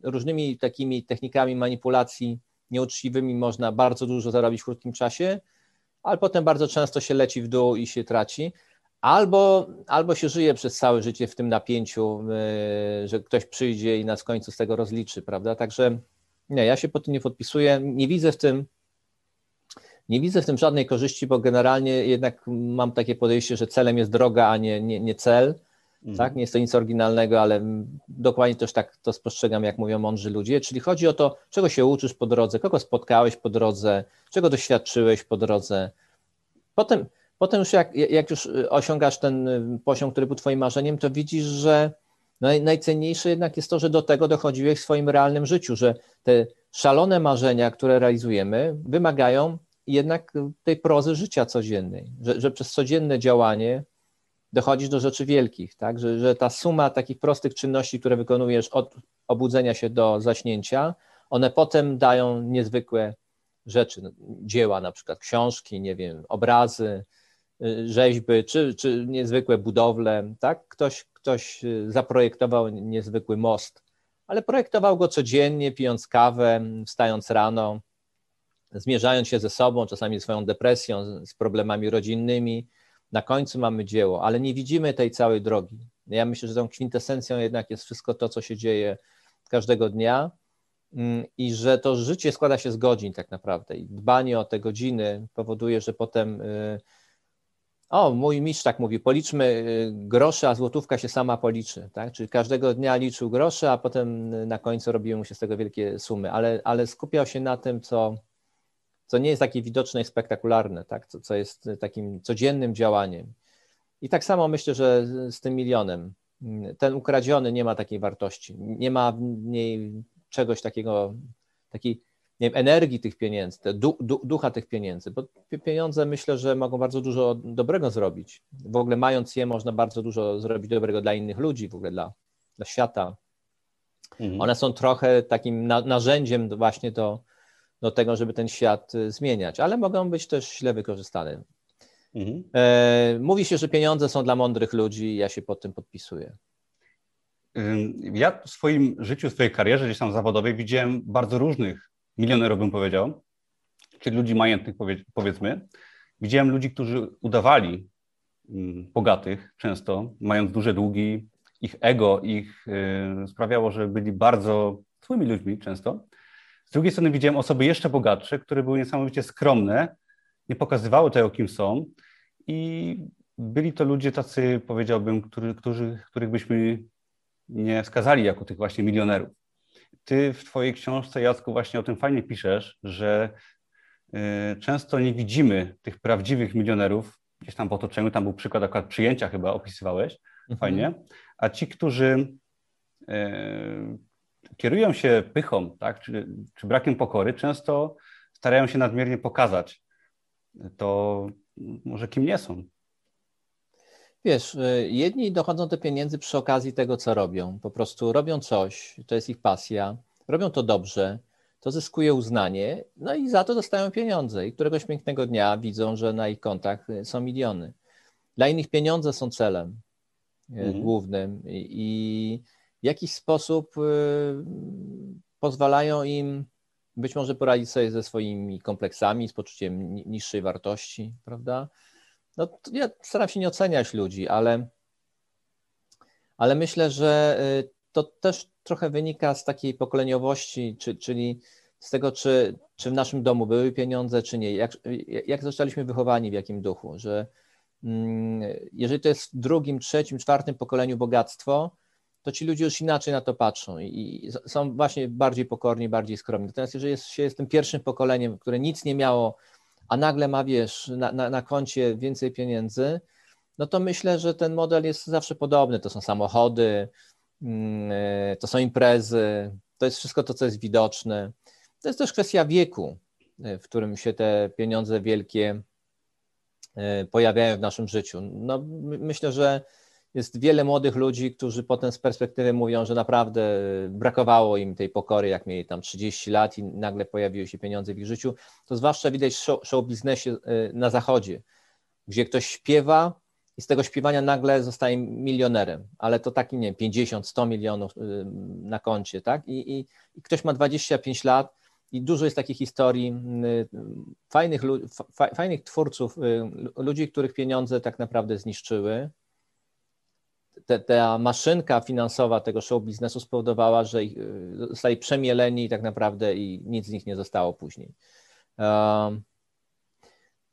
różnymi takimi technikami manipulacji nieuczciwymi można bardzo dużo zarobić w krótkim czasie, ale potem bardzo często się leci w dół i się traci. Albo, albo się żyje przez całe życie w tym napięciu, y, że ktoś przyjdzie i nas w końcu z tego rozliczy, prawda? Także nie, ja się po tym nie podpisuję. Nie widzę w tym, nie widzę w tym żadnej korzyści, bo generalnie jednak mam takie podejście, że celem jest droga, a nie, nie, nie cel. Mhm. Tak? Nie jest to nic oryginalnego, ale dokładnie też tak to spostrzegam, jak mówią mądrzy ludzie. Czyli chodzi o to, czego się uczysz po drodze, kogo spotkałeś po drodze, czego doświadczyłeś po drodze. Potem Potem już jak, jak już osiągasz ten poziom, który był twoim marzeniem, to widzisz, że naj, najcenniejsze jednak jest to, że do tego dochodziłeś w swoim realnym życiu, że te szalone marzenia, które realizujemy, wymagają jednak tej prozy życia codziennej, że, że przez codzienne działanie dochodzisz do rzeczy wielkich, tak? że, że ta suma takich prostych czynności, które wykonujesz od obudzenia się do zaśnięcia, one potem dają niezwykłe rzeczy, dzieła, na przykład książki, nie wiem, obrazy, Y, rzeźby, czy, czy niezwykłe budowle, tak? Ktoś, ktoś y, zaprojektował niezwykły most, ale projektował go codziennie, pijąc kawę, wstając rano, zmierzając się ze sobą, czasami swoją depresją, z problemami rodzinnymi. Na końcu mamy dzieło, ale nie widzimy tej całej drogi. Ja myślę, że tą kwintesencją jednak jest wszystko to, co się dzieje każdego dnia mm, i że to życie składa się z godzin tak naprawdę i dbanie o te godziny powoduje, że potem y, o, mój mistrz tak mówi, policzmy y, grosze, a złotówka się sama policzy. Tak? Czyli każdego dnia liczył grosze, a potem na końcu robiły mu się z tego wielkie sumy, ale, ale skupiał się na tym, co, co nie jest takie widoczne i spektakularne, tak? co, co jest takim codziennym działaniem. I tak samo myślę, że z tym milionem. Ten ukradziony nie ma takiej wartości, nie ma w niej czegoś takiego, takiej nie wiem, energii tych pieniędzy, du, du, ducha tych pieniędzy, bo pieniądze myślę, że mogą bardzo dużo dobrego zrobić. W ogóle mając je, można bardzo dużo zrobić dobrego dla innych ludzi, w ogóle dla, dla świata. Mhm. One są trochę takim na, narzędziem właśnie do, do tego, żeby ten świat y, zmieniać, ale mogą być też źle wykorzystane. Mhm. E, mówi się, że pieniądze są dla mądrych ludzi ja się pod tym podpisuję. Ja w swoim życiu, w swojej karierze gdzieś tam zawodowej widziałem bardzo różnych milionerów bym powiedział, czyli ludzi majętnych powiedzmy. Widziałem ludzi, którzy udawali mm, bogatych często, mając duże długi, ich ego ich y, sprawiało, że byli bardzo złymi ludźmi często. Z drugiej strony widziałem osoby jeszcze bogatsze, które były niesamowicie skromne, nie pokazywały tego, kim są i byli to ludzie tacy, powiedziałbym, który, którzy, których byśmy nie wskazali jako tych właśnie milionerów. Ty w Twojej książce, Jacku, właśnie o tym fajnie piszesz, że y, często nie widzimy tych prawdziwych milionerów gdzieś tam w otoczeniu. Tam był przykład akurat przyjęcia chyba opisywałeś, mhm. fajnie. A ci, którzy y, kierują się pychą, tak, czy, czy brakiem pokory, często starają się nadmiernie pokazać to może kim nie są. Wiesz, y, jedni dochodzą do pieniędzy przy okazji tego, co robią. Po prostu robią coś, to jest ich pasja, robią to dobrze, to zyskuje uznanie, no i za to dostają pieniądze. I któregoś pięknego dnia widzą, że na ich kontach y, są miliony. Dla innych pieniądze są celem y, mhm. głównym i w jakiś sposób pozwalają im być może poradzić sobie ze swoimi kompleksami, z poczuciem niższej wartości, prawda? No, ja staram się nie oceniać ludzi, ale, ale myślę, że y, to też trochę wynika z takiej pokoleniowości, czy, czyli z tego, czy, czy w naszym domu były pieniądze, czy nie. Jak, jak zostaliśmy wychowani, w jakim duchu, że mm, jeżeli to jest w drugim, trzecim, czwartym pokoleniu bogactwo, to ci ludzie już inaczej na to patrzą i są właśnie bardziej pokorni, bardziej skromni. Natomiast jeżeli jest, się jest tym pierwszym pokoleniem, które nic nie miało, a nagle ma, wiesz, na, na, na koncie więcej pieniędzy, no to myślę, że ten model jest zawsze podobny. To są samochody, mm, e, to są imprezy, to jest wszystko to, co jest widoczne. To jest też kwestia wieku, e, w którym się te pieniądze wielkie e, pojawiają w naszym życiu. No, myślę, że jest wiele młodych ludzi, którzy potem z perspektywy mówią, że naprawdę brakowało im tej pokory, jak mieli tam 30 lat i nagle pojawiły się pieniądze w ich życiu. To zwłaszcza widać w show, show biznesie na zachodzie, gdzie ktoś śpiewa, i z tego śpiewania nagle zostaje milionerem, ale to taki, nie 50, 100 milionów y, na koncie, tak? I, i, i ktoś ma 25 lat i dużo jest takich historii y, fajnych, fajnych twórców, y, ludzi, których pieniądze tak naprawdę zniszczyły. Te, ta maszynka finansowa tego show biznesu spowodowała, że zostali przemieleni tak naprawdę i nic z nich nie zostało później.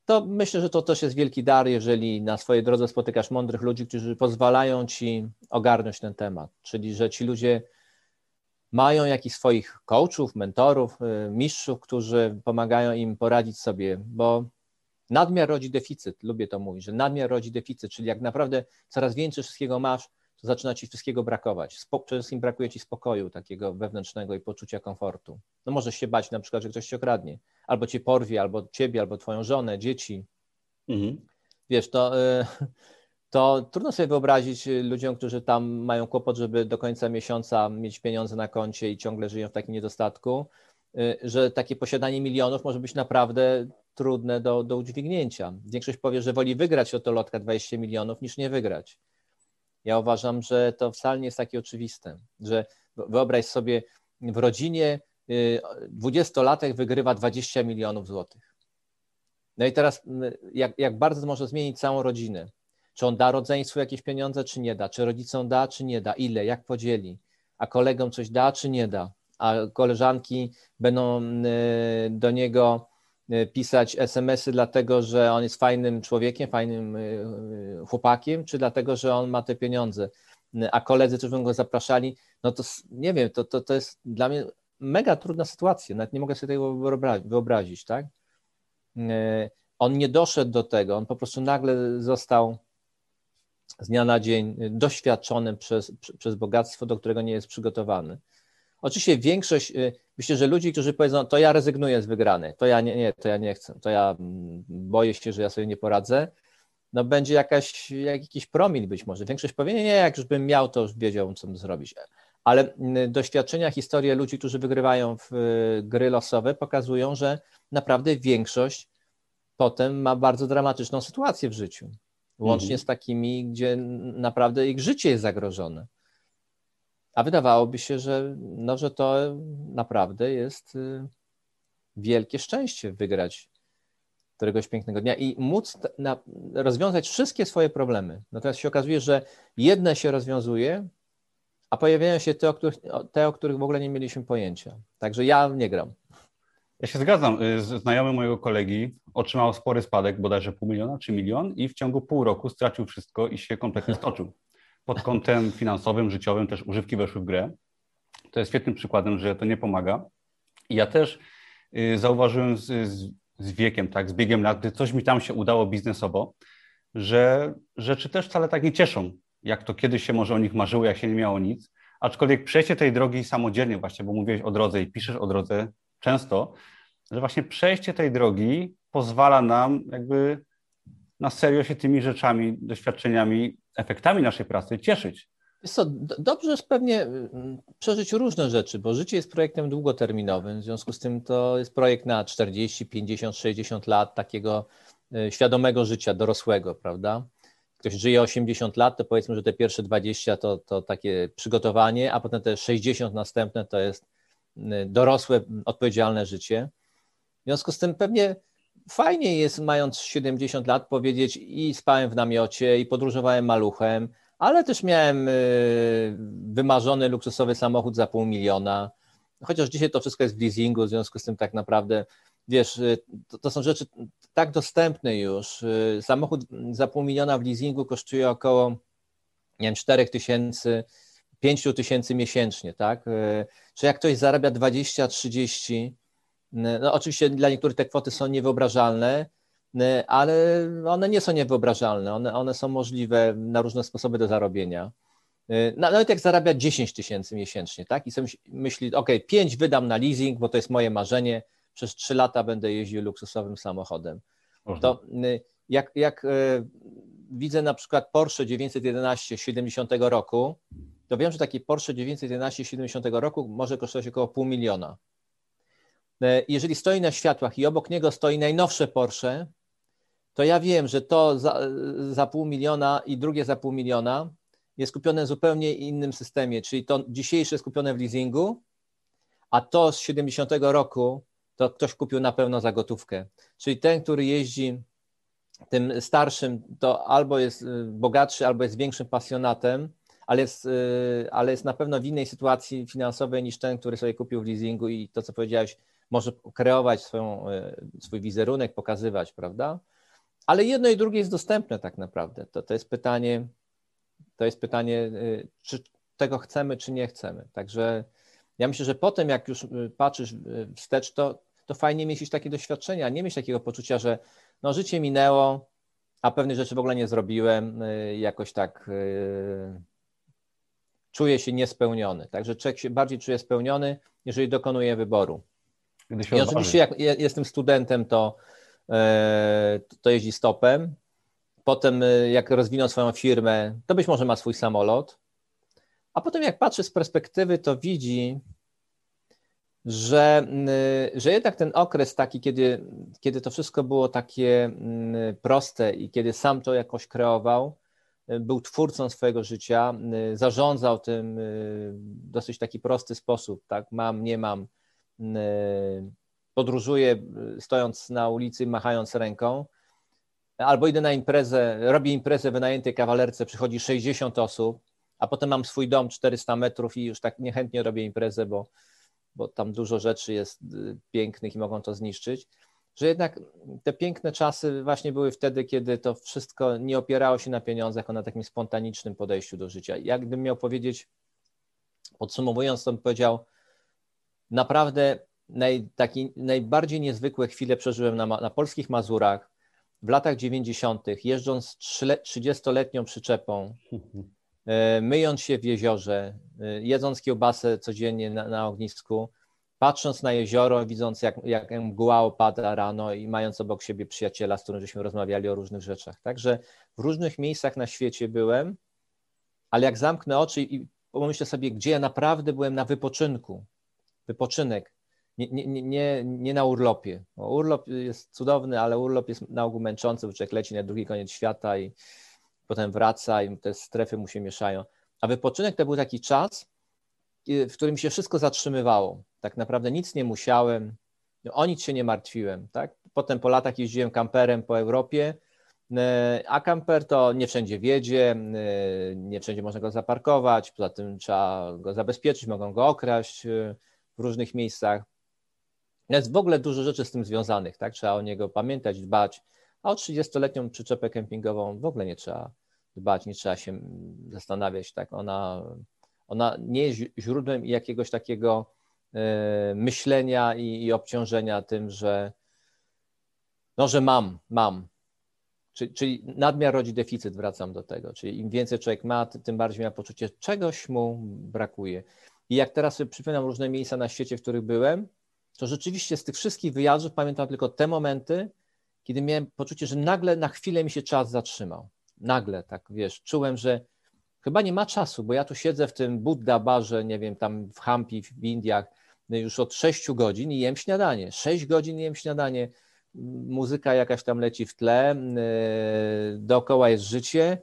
To myślę, że to też jest wielki dar, jeżeli na swojej drodze spotykasz mądrych ludzi, którzy pozwalają ci ogarnąć ten temat. Czyli, że ci ludzie mają jakichś swoich coachów, mentorów, y, mistrzów, którzy pomagają im poradzić sobie, bo nadmiar rodzi deficyt. Lubię to mówić, że nadmiar rodzi deficyt, czyli jak naprawdę coraz więcej wszystkiego masz, to zaczyna ci wszystkiego brakować. Przede wszystkim brakuje ci spokoju takiego wewnętrznego i poczucia komfortu. No możesz się bać na przykład, że ktoś cię okradnie, albo cię porwie, albo ciebie, albo twoją żonę, dzieci. Mhm. Wiesz, to, y, to trudno sobie wyobrazić ludziom, którzy tam mają kłopot, żeby do końca miesiąca mieć pieniądze na koncie i ciągle żyją w takim niedostatku, y, że takie posiadanie milionów może być naprawdę trudne do, do udźwignięcia. Większość powie, że woli wygrać o to lotka 20 milionów niż nie wygrać. Ja uważam, że to wcale nie jest takie oczywiste, że wyobraź sobie w rodzinie y, dwudziestolatek wygrywa 20 milionów złotych. No i teraz jak, jak bardzo może zmienić całą rodzinę? Czy on da rodzeństwu jakieś pieniądze, czy nie da? Czy rodzicom da, czy nie da? Ile? Jak podzieli? A kolegom coś da, czy nie da? A koleżanki będą do niego Y, pisać SMS-y dlatego, że on jest fajnym człowiekiem, fajnym y, y, chłopakiem, czy dlatego, że on ma te pieniądze, a koledzy, którzy go zapraszali, no to nie wiem, to, to, to jest dla mnie mega trudna sytuacja, nawet nie mogę sobie tego wyobrazić, tak? On nie doszedł do tego, on po prostu nagle został z dnia na dzień doświadczony przez, przez bogactwo, do którego nie jest przygotowany. Oczywiście większość, y, myślę, że ludzi, którzy powiedzą, to ja rezygnuję z wygranej, to ja nie, nie, to ja nie chcę, to ja mm, boję się, że ja sobie nie poradzę, no będzie jakaś, jakiś promil być może. Większość powie, nie, jak już bym miał, to już wiedział, co zrobić. Ale mm, doświadczenia, historie ludzi, którzy wygrywają w y, gry losowe pokazują, że naprawdę większość potem ma bardzo dramatyczną sytuację w życiu. Łącznie mhm. z takimi, gdzie naprawdę ich życie jest zagrożone. A wydawałoby się, że, no, że to naprawdę jest y, wielkie szczęście wygrać któregoś pięknego dnia i móc na, rozwiązać wszystkie swoje problemy. Natomiast się okazuje, że jedne się rozwiązuje, a pojawiają się te o, których, te, o których w ogóle nie mieliśmy pojęcia. Także ja nie gram. Ja się zgadzam. Y, znajomy mojego kolegi otrzymał spory spadek, bodajże pół miliona czy milion, i w ciągu pół roku stracił wszystko i się kompletnie stoczył pod kątem finansowym, życiowym też używki weszły w grę. To jest świetnym przykładem, że to nie pomaga. I ja też y, zauważyłem z, z, z wiekiem, tak, z biegiem lat, gdy coś mi tam się udało biznesowo, że rzeczy też wcale tak nie cieszą, jak to kiedyś się może o nich marzyło, jak się nie miało nic. Aczkolwiek przejście tej drogi samodzielnie właśnie, bo mówiłeś o drodze i piszesz o drodze często, że właśnie przejście tej drogi pozwala nam jakby na serio się tymi rzeczami, doświadczeniami efektami naszej pracy cieszyć. Jest co, dobrze jest pewnie mm, przeżyć różne rzeczy, bo życie jest projektem długoterminowym, w związku z tym to jest projekt na 40, 50, 60 lat takiego e, świadomego życia dorosłego, prawda? Ktoś żyje 80 lat, to powiedzmy, że te pierwsze 20 to, to takie przygotowanie, a potem te 60 następne to jest dorosłe, odpowiedzialne życie. W związku z tym pewnie fajnie jest, mając 70 lat, powiedzieć i spałem w namiocie, i podróżowałem maluchem, ale też miałem y, wymarzony luksusowy samochód za pół miliona. Chociaż dzisiaj to wszystko jest w leasingu, w związku z tym tak naprawdę wiesz, y, to, to, są rzeczy tak dostępne już. Y, samochód za pół miliona w leasingu kosztuje około, nie wiem, 4 tysięcy, 5 tysięcy miesięcznie, tak? Czy jak ktoś zarabia 20, 30, no oczywiście dla niektórych te kwoty są niewyobrażalne, ale one nie są niewyobrażalne, one, one są możliwe na różne sposoby do zarobienia. Nawet jak zarabia 10 tysięcy miesięcznie, tak? I sobie myśli, ok, 5 wydam na leasing, bo to jest moje marzenie, przez 3 lata będę jeździł luksusowym samochodem. Można. To jak, jak widzę na przykład Porsche 911 70 roku, to wiem, że taki Porsche 911 70 roku może kosztować około pół miliona. Jeżeli stoi na światłach i obok niego stoi najnowsze Porsche, to ja wiem, że to za, za pół miliona i drugie za pół miliona jest kupione w zupełnie innym systemie, czyli to dzisiejsze jest kupione w leasingu, a to z 70 roku to ktoś kupił na pewno za gotówkę. Czyli ten, który jeździ tym starszym, to albo jest y, bogatszy, albo jest większym pasjonatem, ale jest, y, ale jest na pewno w innej sytuacji finansowej niż ten, który sobie kupił w leasingu i to, co powiedziałeś, może kreować swoją, y, swój wizerunek, pokazywać, prawda? Ale jedno i drugie jest dostępne tak naprawdę. To, to jest pytanie, to jest pytanie, y, czy tego chcemy, czy nie chcemy. Także ja myślę, że potem, jak już y, patrzysz wstecz, to, to fajnie mieć takie doświadczenia, nie mieć takiego poczucia, że no, życie minęło, a pewnych rzeczy w ogóle nie zrobiłem, jakoś tak czuję się niespełniony. Także człowiek się bardziej czuje spełniony, jeżeli dokonuje wyboru. I oczywiście jak jestem studentem, to E, to jeździ stopem. Potem, e, jak rozwinął swoją firmę, to być może ma swój samolot. A potem, jak patrzy z perspektywy, to widzi, że, że jednak ten okres taki, kiedy, kiedy to wszystko było takie proste i kiedy sam to jakoś kreował, e, był twórcą swojego życia, zarządzał tym w dosyć taki prosty sposób, tak, mam, nie mam, podróżuję y, stojąc na ulicy, machając ręką, albo idę na imprezę, robię imprezę wynajętej kawalerce, przychodzi 60 osób, a potem mam swój dom 400 metrów i już tak niechętnie robię imprezę, bo, bo tam dużo rzeczy jest y, pięknych i mogą to zniszczyć. Że jednak te piękne czasy właśnie były wtedy, kiedy to wszystko nie opierało się na pieniądzach, a na takim spontanicznym podejściu do życia. Jakbym miał powiedzieć, podsumowując, to bym powiedział, naprawdę naj, taki, najbardziej niezwykłe chwile przeżyłem na, na polskich Mazurach w latach 90., jeżdżąc 30-letnią przyczepą, e, myjąc się w jeziorze, e, jedząc kiełbasę codziennie na, na ognisku, patrząc na jezioro, widząc jak, jak mgła opada rano i mając obok siebie przyjaciela, z którym żeśmy rozmawiali o różnych rzeczach. Także w różnych miejscach na świecie byłem, ale jak zamknę oczy i pomyślę sobie, gdzie ja naprawdę byłem na wypoczynku, wypoczynek, nie, nie, nie, nie na urlopie. Bo urlop jest cudowny, ale urlop jest na ogół męczący, bo człowiek leci na drugi koniec świata i potem wraca i te strefy mu się mieszają. A wypoczynek to był taki czas, w którym się wszystko zatrzymywało. Tak naprawdę nic nie musiałem, o nic się nie martwiłem. Tak? Potem po latach jeździłem kamperem po Europie, e, a kamper to nie wszędzie wiedzie, e, nie wszędzie można go zaparkować, poza tym trzeba go zabezpieczyć, mogą go okraść w różnych miejscach. Jest w ogóle dużo rzeczy z tym związanych, tak? Trzeba o niego pamiętać, dbać. A o 30-letnią przyczepę kempingową w ogóle nie trzeba dbać, nie trzeba się zastanawiać, tak? Ona, ona nie jest źródłem jakiegoś takiego e, myślenia i, i obciążenia tym, że no, że mam, mam. Czyli, czyli nadmiar rodzi deficyt, wracam do tego. Czyli im więcej człowiek ma, tym bardziej ma poczucie, czegoś mu brakuje. I jak teraz sobie przypominam różne miejsca na świecie, w których byłem, to rzeczywiście z tych wszystkich wyjazdów pamiętam tylko te momenty, kiedy miałem poczucie, że nagle na chwilę mi się czas zatrzymał. Nagle, tak wiesz, czułem, że chyba nie ma czasu, bo ja tu siedzę w tym Buddha barze, nie wiem, tam w Hampi, w Indiach, no już od 6 godzin i jem śniadanie. 6 godzin jem śniadanie, muzyka jakaś tam leci w tle, yy, dookoła jest życie,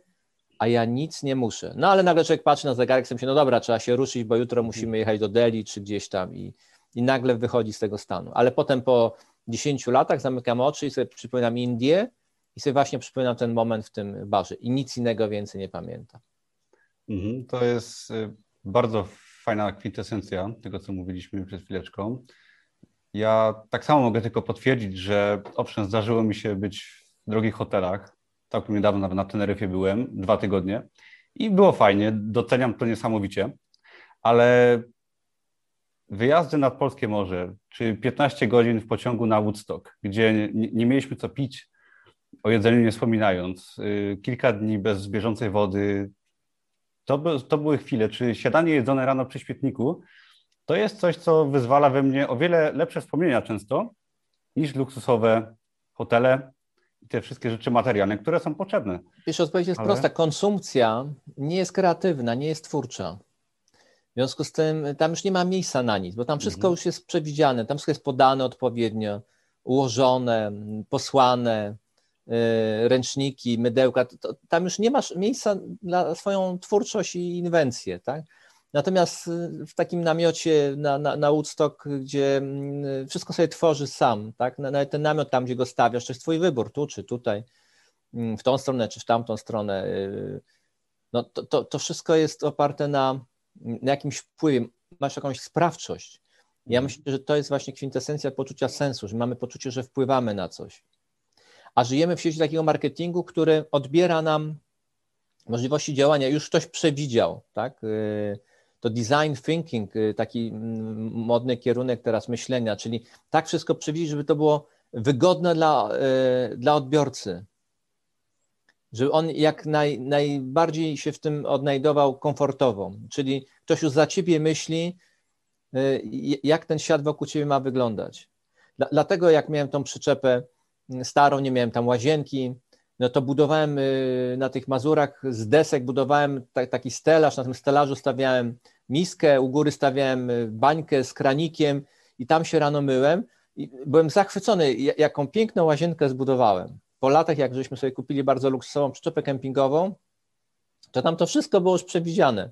a ja nic nie muszę. No ale nagle człowiek patrzy na zegarek, sobie się, no dobra, trzeba się ruszyć, bo jutro musimy jechać do Delhi czy gdzieś tam i i nagle wychodzi z tego stanu. Ale potem po 10 latach zamykam oczy i sobie przypominam Indię i sobie właśnie przypominam ten moment w tym barze i nic innego więcej nie pamiętam. Mhm, to jest y, bardzo fajna kwintesencja tego, co mówiliśmy przed chwileczką. Ja tak samo mogę tylko potwierdzić, że owszem, zdarzyło mi się być w drogich hotelach. Tak niedawno nawet na Teneryfie byłem, dwa tygodnie. I było fajnie, doceniam to niesamowicie, ale wyjazdy nad Polskie Morze, czy 15 godzin w pociągu na Woodstock, gdzie nie, nie mieliśmy co pić, o jedzeniu nie wspominając, y, kilka dni bez bieżącej wody, to, to były chwile, czy siadanie jedzone rano przy świetniku, to jest coś, co wyzwala we mnie o wiele lepsze wspomnienia często niż luksusowe hotele te wszystkie rzeczy materialne, które są potrzebne. Wiesz, odpowiedź jest Ale... prosta. Konsumpcja nie jest kreatywna, nie jest twórcza. W związku z tym tam już nie ma miejsca na nic, bo tam wszystko mhm. już jest przewidziane, tam wszystko jest podane odpowiednio, ułożone, posłane, Y, ręczniki, mydełka, to, tam już nie masz miejsca na swoją twórczość i inwencję, tak? Natomiast y, w takim namiocie na, na, na Woodstock, gdzie mm, wszystko sobie tworzy sam, tak? Nawet ten namiot tam, gdzie go stawiasz, to jest twój wybór, tu czy tutaj, mm, w tą stronę czy w tamtą stronę. Y, no to, to, to wszystko jest oparte na, na jakimś wpływie, masz jakąś sprawczość. Ja mhm. myślę, że to jest właśnie kwintesencja poczucia sensu, że mamy poczucie, że wpływamy na coś a żyjemy w sieci takiego marketingu, który odbiera nam możliwości działania. Już ktoś przewidział, tak? Y, to design thinking, y, taki mm, modny kierunek teraz myślenia, czyli tak wszystko przewidzieć, żeby to było wygodne dla, y, dla odbiorcy, żeby on jak naj, najbardziej się w tym odnajdował komfortowo, czyli ktoś już za ciebie myśli, jak ten świat wokół ciebie ma wyglądać. Dlatego jak miałem tą przyczepę starą, nie miałem tam łazienki, no to budowałem y, na tych Mazurach z desek, budowałem taki stelaż, na tym stelażu stawiałem miskę, u góry stawiałem y, bańkę z kranikiem i tam się rano myłem i byłem zachwycony, jaką piękną łazienkę zbudowałem. Po latach, jak żeśmy sobie kupili bardzo luksusową przyczepę kempingową, to tam to wszystko było już przewidziane.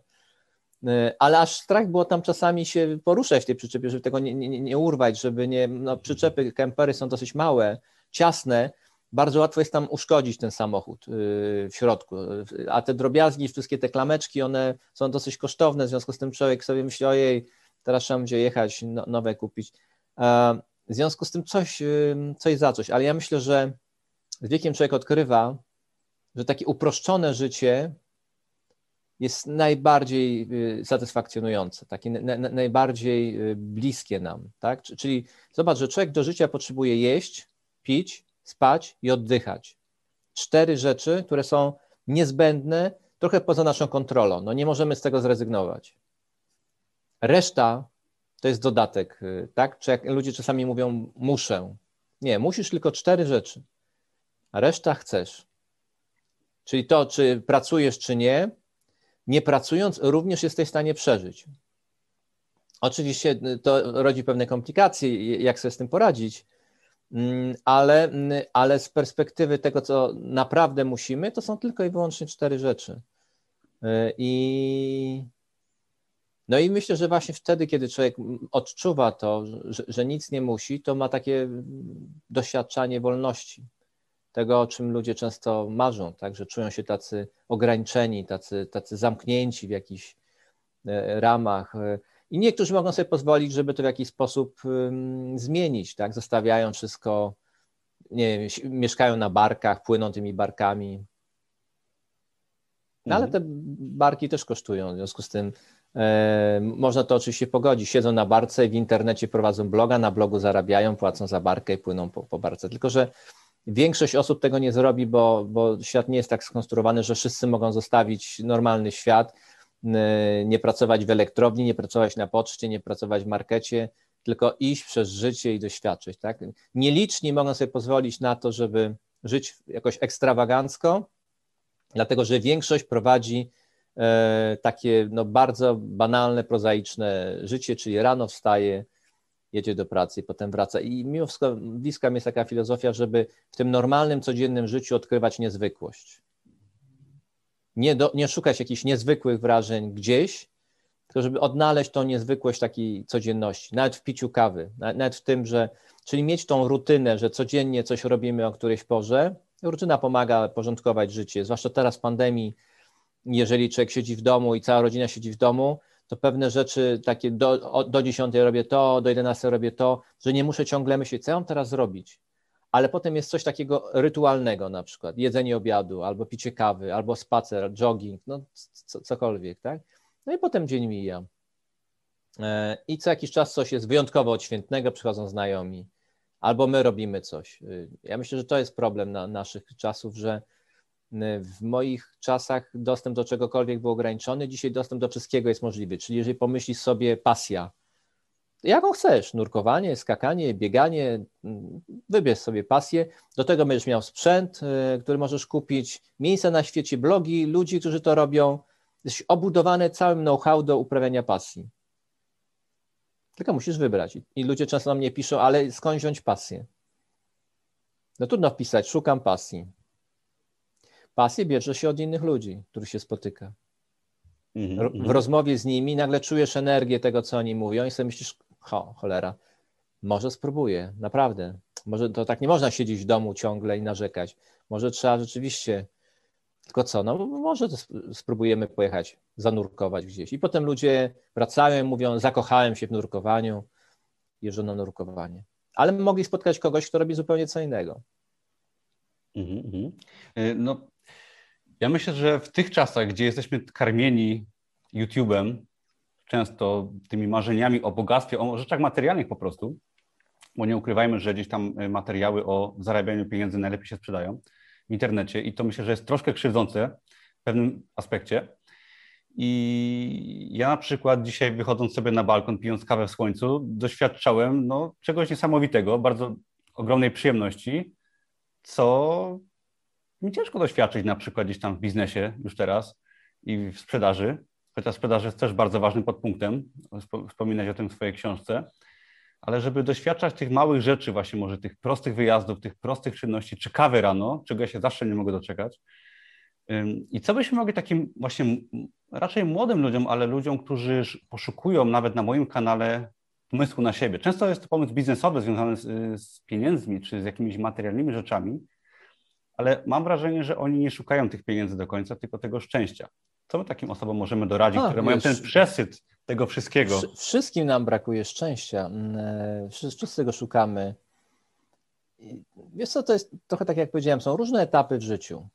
Y, ale aż strach było tam czasami się poruszać w tej przyczepie, żeby tego nie, nie, nie urwać, żeby nie. No, przyczepy, kempery są dosyć małe, ciasne, bardzo łatwo jest tam uszkodzić ten samochód y, w środku. A te drobiazgi, wszystkie te klameczki, one są dosyć kosztowne, w związku z tym człowiek sobie myśli, ojej, teraz trzeba będzie jechać, no, nowe kupić. W związku z tym coś, y, coś za coś, ale ja myślę, że z wiekiem człowiek odkrywa, że takie uproszczone życie jest najbardziej y, satysfakcjonujące, takie na, na, najbardziej bliskie nam. Tak? Czyli zobacz, że człowiek do życia potrzebuje jeść, pić, spać i oddychać. Cztery rzeczy, które są niezbędne, trochę poza naszą kontrolą. No nie możemy z tego zrezygnować. Reszta to jest dodatek, y, tak? Czy jak ludzie czasami mówią, muszę. Nie, musisz tylko cztery rzeczy, a reszta chcesz. Czyli to, czy pracujesz, czy nie, nie pracując, również jesteś w stanie przeżyć. Oczywiście y, to rodzi pewne komplikacje, jak sobie z tym poradzić, ale, mm, ale z perspektywy tego, co naprawdę musimy, to są tylko i wyłącznie cztery rzeczy. Y, I, no i myślę, że właśnie wtedy, kiedy człowiek odczuwa to, że, że nic nie musi, to ma takie doświadczanie wolności. Tego, o czym ludzie często marzą, tak, że czują się tacy ograniczeni, tacy, tacy zamknięci w jakichś e, ramach. I niektórzy mogą sobie pozwolić, żeby to w jakiś sposób zmienić, tak? Zostawiają wszystko, nie wiem, mieszkają na barkach, płyną tymi barkami. No, ale mhm. te barki też kosztują, w związku z tym e, można to oczywiście pogodzić. Siedzą na barce, w internecie prowadzą bloga, na blogu zarabiają, płacą za barkę i płyną po, po barce. Tylko, że większość osób tego nie zrobi, bo, bo świat nie jest tak skonstruowany, że wszyscy mogą zostawić normalny świat nie pracować w elektrowni, nie pracować na poczcie, nie pracować w markecie, tylko iść przez życie i doświadczyć. Tak? Nieliczni mogą sobie pozwolić na to, żeby żyć jakoś ekstrawagancko, dlatego że większość prowadzi e, takie no, bardzo banalne, prozaiczne życie, czyli rano wstaje, jedzie do pracy i potem wraca. I mimo wszystko bliska mi jest taka filozofia, żeby w tym normalnym, codziennym życiu odkrywać niezwykłość nie, do, nie szukać jakichś niezwykłych wrażeń gdzieś, tylko żeby odnaleźć tą niezwykłość takiej codzienności, nawet w piciu kawy, nawet w tym, że, czyli mieć tą rutynę, że codziennie coś robimy o którejś porze. Rutyna pomaga porządkować życie, zwłaszcza teraz w pandemii, jeżeli człowiek siedzi w domu i cała rodzina siedzi w domu, to pewne rzeczy takie do, do 10 robię to, do 11 robię to, że nie muszę ciągle myśleć, co ja mam teraz zrobić. Ale potem jest coś takiego rytualnego, na przykład jedzenie obiadu, albo picie kawy, albo spacer, jogging, no co, cokolwiek, tak? No i potem dzień mija. E, I co jakiś czas coś jest wyjątkowo odświętnego, przychodzą znajomi, albo my robimy coś. Y, ja myślę, że to jest problem na naszych czasów, że w moich czasach dostęp do czegokolwiek był ograniczony, dzisiaj dostęp do wszystkiego jest możliwy. Czyli jeżeli pomyślisz sobie pasja, jaką chcesz, nurkowanie, skakanie, bieganie, mm, wybierz sobie pasję, do tego będziesz miał sprzęt, y, który możesz kupić, miejsca na świecie, blogi, ludzi, którzy to robią, jesteś obudowany całym know-how do uprawiania pasji. Tylko musisz wybrać. I ludzie często na mnie piszą, ale skąd wziąć pasję? No trudno wpisać, szukam pasji. Pasję bierze się od innych ludzi, których się spotyka. Mhm, w mhm. rozmowie z nimi nagle czujesz energię tego, co oni mówią i sobie myślisz, ho, cholera, może spróbuję, naprawdę. Może to tak nie można siedzieć w domu ciągle i narzekać. Może trzeba rzeczywiście, tylko co, no może spróbujemy pojechać, zanurkować gdzieś. I potem ludzie wracają i mówią, zakochałem się w nurkowaniu, jeżdżą na nurkowanie. Ale mogli spotkać kogoś, kto robi zupełnie co innego. Mhm. Y, no, ja myślę, że w tych czasach, gdzie jesteśmy karmieni YouTube'em, często tymi marzeniami o bogactwie, o rzeczach materialnych po prostu, bo nie ukrywajmy, że gdzieś tam y, materiały o zarabianiu pieniędzy najlepiej się sprzedają w internecie i to myślę, że jest troszkę krzywdzące w pewnym aspekcie. I ja na przykład dzisiaj wychodząc sobie na balkon, pijąc kawę w słońcu, doświadczałem no, czegoś niesamowitego, bardzo ogromnej przyjemności, co mi ciężko doświadczyć na przykład gdzieś tam w biznesie już teraz i w sprzedaży, chociaż sprzedaż jest też bardzo ważnym podpunktem, wspominać o tym w swojej książce, ale żeby doświadczać tych małych rzeczy, właśnie może tych prostych wyjazdów, tych prostych czynności, czy kawy rano, czego ja się zawsze nie mogę doczekać. I co byśmy mogli takim właśnie raczej młodym ludziom, ale ludziom, którzy poszukują nawet na moim kanale pomysłu na siebie. Często jest to pomysł biznesowy związany z, z pieniędzmi czy z jakimiś materialnymi rzeczami, ale mam wrażenie, że oni nie szukają tych pieniędzy do końca, tylko tego szczęścia. Co my takim osobom możemy doradzić, A, które wiesz, mają ten przesyt tego wszystkiego? Wszystkim nam brakuje szczęścia. Mm, e, wszyscy tego szukamy. Wiesz co, to jest trochę tak jak powiedziałem, są różne etapy w życiu.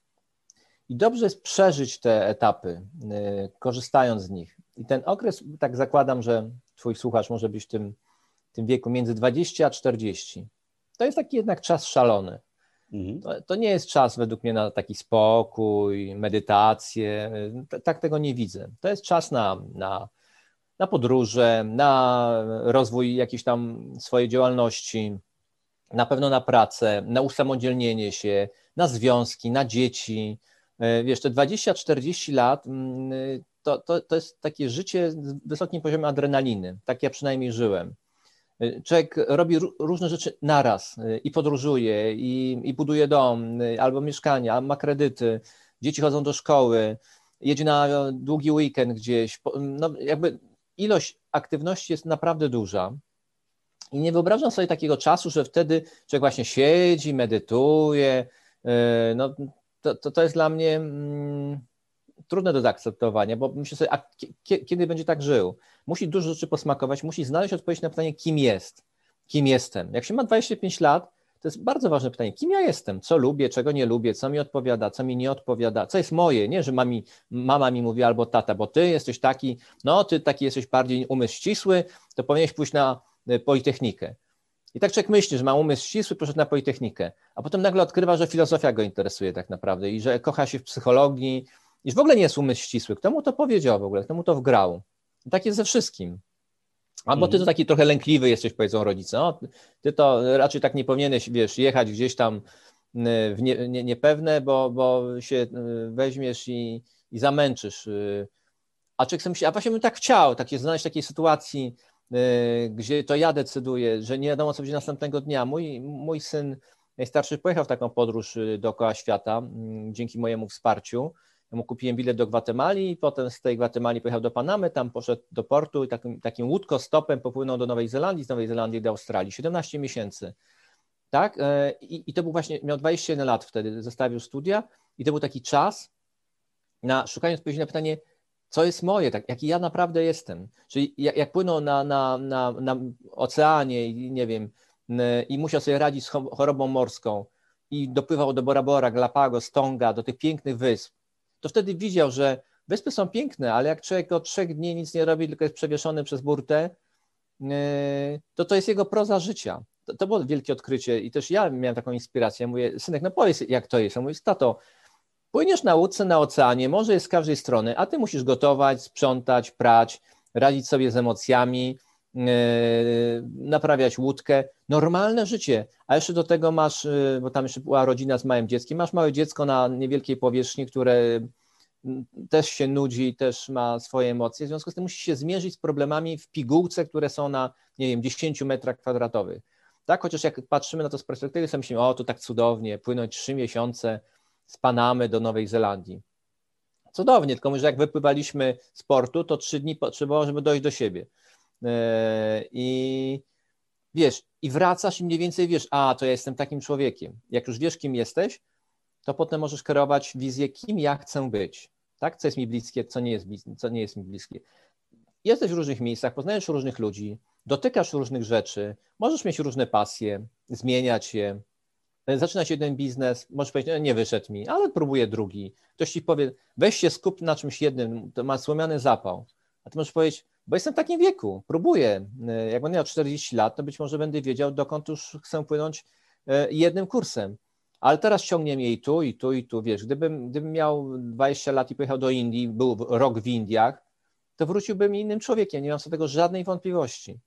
I dobrze jest przeżyć te etapy, e, korzystając z nich. I ten okres, tak zakładam, że twój słuchacz może być w tym, tym wieku między 20 a 40. To jest taki jednak czas szalony. Mhm. To, to, nie jest czas według mnie na taki spokój, medytację. Tak tego nie widzę. To jest czas na, na, na podróże, na rozwój jakiejś tam swojej działalności, na pewno na pracę, na usamodzielnienie się, na związki, na dzieci. E, wiesz, te 20-40 lat mm, to, to, to jest takie życie z wysokim poziomem adrenaliny. Tak ja przynajmniej żyłem. Człowiek robi różne rzeczy naraz y, i podróżuje, i, i buduje dom, y, albo mieszkanie, ma kredyty, dzieci chodzą do szkoły, jedzie na długi weekend gdzieś. No, jakby ilość aktywności jest naprawdę duża. I nie wyobrażam sobie takiego czasu, że wtedy człowiek właśnie siedzi, medytuje. Y, no, to, to, to jest dla mnie mm, trudne do zaakceptowania, bo myślę sobie, a kiedy będzie tak żył? Musi dużo rzeczy posmakować, musi znaleźć odpowiedź na pytanie, kim jest, kim jestem. Jak się ma 25 lat, to jest bardzo ważne pytanie, kim ja jestem, co lubię, czego nie lubię, co mi odpowiada, co mi nie odpowiada, co jest moje, nie, że mami, mama mi mówi albo tata, bo ty jesteś taki, no ty taki jesteś bardziej umysł ścisły, to powinieneś pójść na y, Politechnikę. I tak człowiek myśli, że ma umysł ścisły, poszedł na Politechnikę, a potem nagle odkrywa, że filozofia go interesuje tak naprawdę i że kocha się w psychologii, iż w ogóle nie jest umysł ścisły. Kto mu to powiedział w ogóle? Kto mu to wgrał? I tak jest ze wszystkim. Albo ty to mhm. taki trochę lękliwy jesteś, powiedzą rodzice. No, ty to raczej tak nie powinieneś, wiesz, jechać gdzieś tam y, w nie, nie, niepewne, bo, bo się y, weźmiesz i, i zamęczysz. Y. A człowiek sobie myśli, a właśnie bym tak chciał, tak jest znaleźć takiej sytuacji, gdzie to ja decyduję, że nie wiadomo, co będzie następnego dnia. Mój, mój syn najstarszy pojechał w taką podróż dookoła świata mm, dzięki mojemu wsparciu ja mu kupiłem bilet do Gwatemali, potem z tej Gwatemali pojechał do Panamy, tam poszedł do portu i takim, takim łódkostopem popłynął do Nowej Zelandii, z Nowej Zelandii do Australii. 17 miesięcy. Tak? E, I, I, to był właśnie, miał 21 lat wtedy, zostawił studia i to był taki czas na szukanie odpowiedzi na pytanie, co jest moje, tak, jaki ja naprawdę jestem. Czyli jak, jak płynął na, na, na, na oceanie i nie wiem, i musiał sobie radzić z chorobą morską i dopływał do Bora Bora, Galapagos, Tonga, do tych pięknych wysp, to wtedy widział, że wyspy są piękne, ale jak człowiek od trzech dni nic nie robi, tylko jest przewieszony przez burtę, to to jest jego proza życia. To, to było wielkie odkrycie i też ja miałem taką inspirację. Mówię, synek, no powiedz jak to jest. Ja mówię, tato, płyniesz na łódce na oceanie, morze jest z każdej strony, a ty musisz gotować, sprzątać, prać, radzić sobie z emocjami, yy, naprawiać łódkę. Normalne życie. A jeszcze do tego masz, yy, bo tam jeszcze była rodzina z małym dzieckiem, masz małe dziecko na niewielkiej powierzchni, które też się nudzi, też ma swoje emocje, w związku z tym musisz się zmierzyć z problemami w pigułce, które są na, nie wiem, 10 metrach kwadratowych. Tak, chociaż jak patrzymy na to z perspektywy, to myślimy, o, to tak cudownie, płynąć trzy miesiące z Panamy do Nowej Zelandii. Cudownie, tylko że jak wypływaliśmy z portu, to trzy dni potrzebowało, żeby dojść do siebie. E, I wiesz, i wracasz i mniej więcej wiesz, a, to ja jestem takim człowiekiem. Jak już wiesz, kim jesteś, to potem możesz kierować wizję, kim ja chcę być. Tak? Co jest mi bliskie, co nie jest, co nie jest mi bliskie. Jesteś w różnych miejscach, poznajesz różnych ludzi, dotykasz różnych rzeczy, możesz mieć różne pasje, zmieniać je, zaczynać jeden biznes, możesz powiedzieć, no nie wyszedł mi, ale próbuję drugi. Ktoś ci powie, weź się skup na czymś jednym, to ma słomiany zapał. A ty możesz powiedzieć, bo jestem w takim wieku, próbuję. Jak będę miał 40 lat, to być może będę wiedział, dokąd już chcę płynąć e, jednym kursem. Ale teraz ciągnie mnie i tu, i tu, i tu. Wiesz, gdybym, gdybym miał 20 lat i pojechał do Indii, był rok w Indiach, to wróciłbym innym człowiekiem, nie mam co tego żadnej wątpliwości.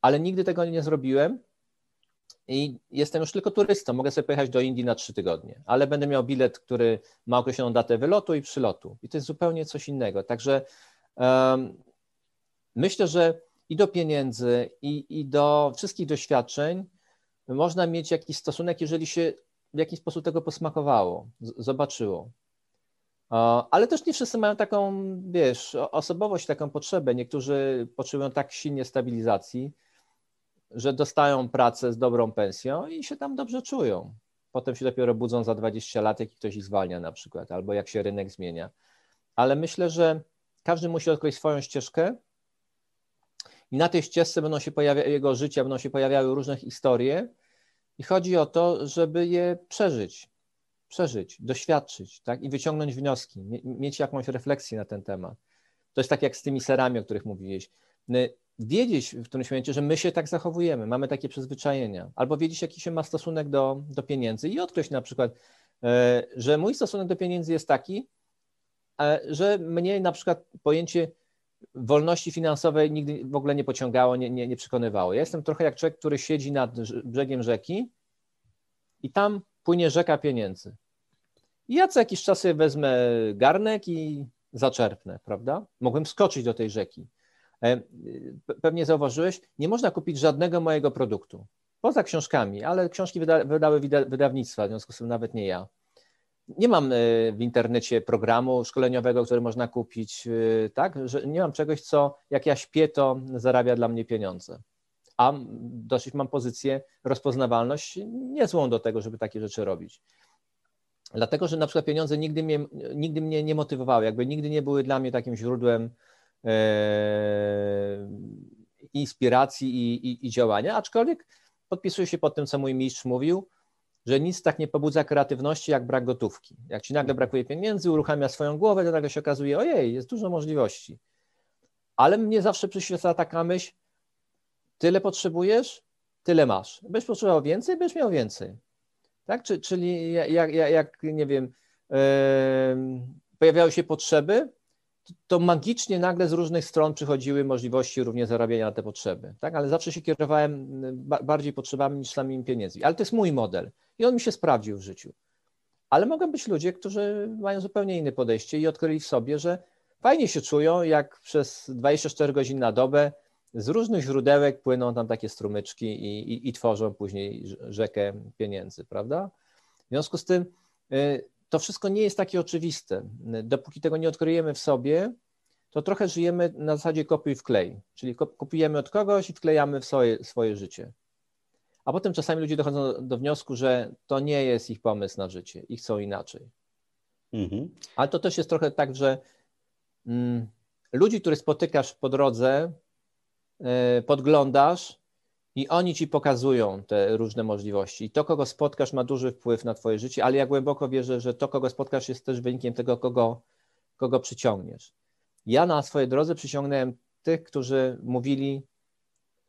Ale nigdy tego nie zrobiłem i jestem już tylko turystą. Mogę sobie pojechać do Indii na trzy tygodnie, ale będę miał bilet, który ma określoną datę wylotu i przylotu. I to jest zupełnie coś innego. Także um, myślę, że i do pieniędzy, i, i do wszystkich doświadczeń można mieć jakiś stosunek, jeżeli się w jakiś sposób tego posmakowało, zobaczyło. Ale też nie wszyscy mają taką, wiesz, osobowość, taką potrzebę. Niektórzy potrzebują tak silnie stabilizacji, że dostają pracę z dobrą pensją i się tam dobrze czują. Potem się dopiero budzą za 20 lat, jak ktoś ich zwalnia na przykład, albo jak się rynek zmienia. Ale myślę, że każdy musi odkryć swoją ścieżkę i na tej ścieżce będą się pojawiały, jego życia będą się pojawiały różne historie i chodzi o to, żeby je przeżyć, przeżyć, doświadczyć tak? i wyciągnąć wnioski, mieć jakąś refleksję na ten temat. To jest tak jak z tymi serami, o których mówiłeś wiedzieć w którymś momencie, że my się tak zachowujemy, mamy takie przyzwyczajenia, albo wiedzieć, jaki się ma stosunek do, do pieniędzy i odkryć na przykład, e, że mój stosunek do pieniędzy jest taki, e, że mnie na przykład pojęcie wolności finansowej nigdy w ogóle nie pociągało, nie, nie, nie przekonywało. Ja jestem trochę jak człowiek, który siedzi nad brzegiem rzeki i tam płynie rzeka pieniędzy. I ja co jakiś czas wezmę garnek i zaczerpnę, prawda? Mogłem skoczyć do tej rzeki. E, pewnie zauważyłeś, nie można kupić żadnego mojego produktu. Poza książkami, ale książki wyda, wydały wydawnictwa, w związku z tym nawet nie ja. Nie mam e, w internecie programu szkoleniowego, który można kupić, e, tak? Że nie mam czegoś, co jak ja śpię, to zarabia dla mnie pieniądze. A dosyć mam pozycję, rozpoznawalność niezłą do tego, żeby takie rzeczy robić. Dlatego, że na przykład pieniądze nigdy mnie, nigdy mnie nie motywowały, jakby nigdy nie były dla mnie takim źródłem E, inspiracji i, i, i działania, aczkolwiek podpisuję się pod tym, co mój mistrz mówił, że nic tak nie pobudza kreatywności jak brak gotówki. Jak ci nagle brakuje pieniędzy, uruchamia swoją głowę, to nagle się okazuje, ojej, jest dużo możliwości. Ale mnie zawsze przyświeca taka myśl, tyle potrzebujesz, tyle masz. Będziesz potrzebował więcej, będziesz miał więcej. Tak? Czyli jak, jak, jak nie wiem, yy, pojawiały się potrzeby, to magicznie nagle z różnych stron przychodziły możliwości również zarabiania na te potrzeby, tak? Ale zawsze się kierowałem bardziej potrzebami niż samymi pieniędzmi. Ale to jest mój model i on mi się sprawdził w życiu. Ale mogą być ludzie, którzy mają zupełnie inne podejście i odkryli w sobie, że fajnie się czują, jak przez 24 godziny na dobę z różnych źródełek płyną tam takie strumyczki i, i, i tworzą później rzekę pieniędzy, prawda? W związku z tym y, to wszystko nie jest takie oczywiste. Dopóki tego nie odkryjemy w sobie, to trochę żyjemy na zasadzie kopiuj w klej, czyli kupujemy od kogoś i wklejamy w swoje, swoje życie. A potem czasami ludzie dochodzą do wniosku, że to nie jest ich pomysł na życie i chcą inaczej. Mhm. Ale to też jest trochę tak, że mm, ludzi, których spotykasz po drodze, e, podglądasz i oni ci pokazują te różne możliwości. I to, kogo spotkasz, ma duży wpływ na Twoje życie, ale ja głęboko wierzę, że to, kogo spotkasz, jest też wynikiem tego, kogo, kogo przyciągniesz. Ja na swojej drodze przyciągnąłem tych, którzy mówili,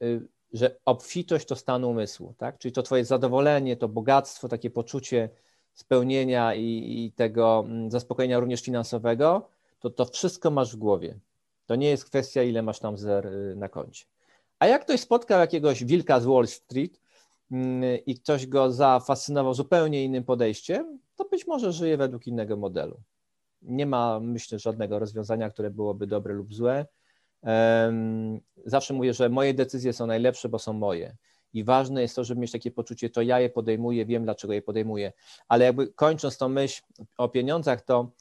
y, że obfitość to stan umysłu, tak? Czyli to Twoje zadowolenie, to bogactwo, takie poczucie spełnienia i, i tego mm, zaspokojenia również finansowego, to to wszystko masz w głowie. To nie jest kwestia, ile masz tam zer y, na koncie. A jak ktoś spotkał jakiegoś wilka z Wall Street mm, i ktoś go zafascynował zupełnie innym podejściem, to być może żyje według innego modelu. Nie ma, myślę, żadnego rozwiązania, które byłoby dobre lub złe. Zawsze mówię, że moje decyzje są najlepsze, bo są moje. I ważne jest to, żeby mieć takie poczucie, to ja je podejmuję, wiem dlaczego je podejmuję. Ale jakby kończąc tą myśl o pieniądzach, to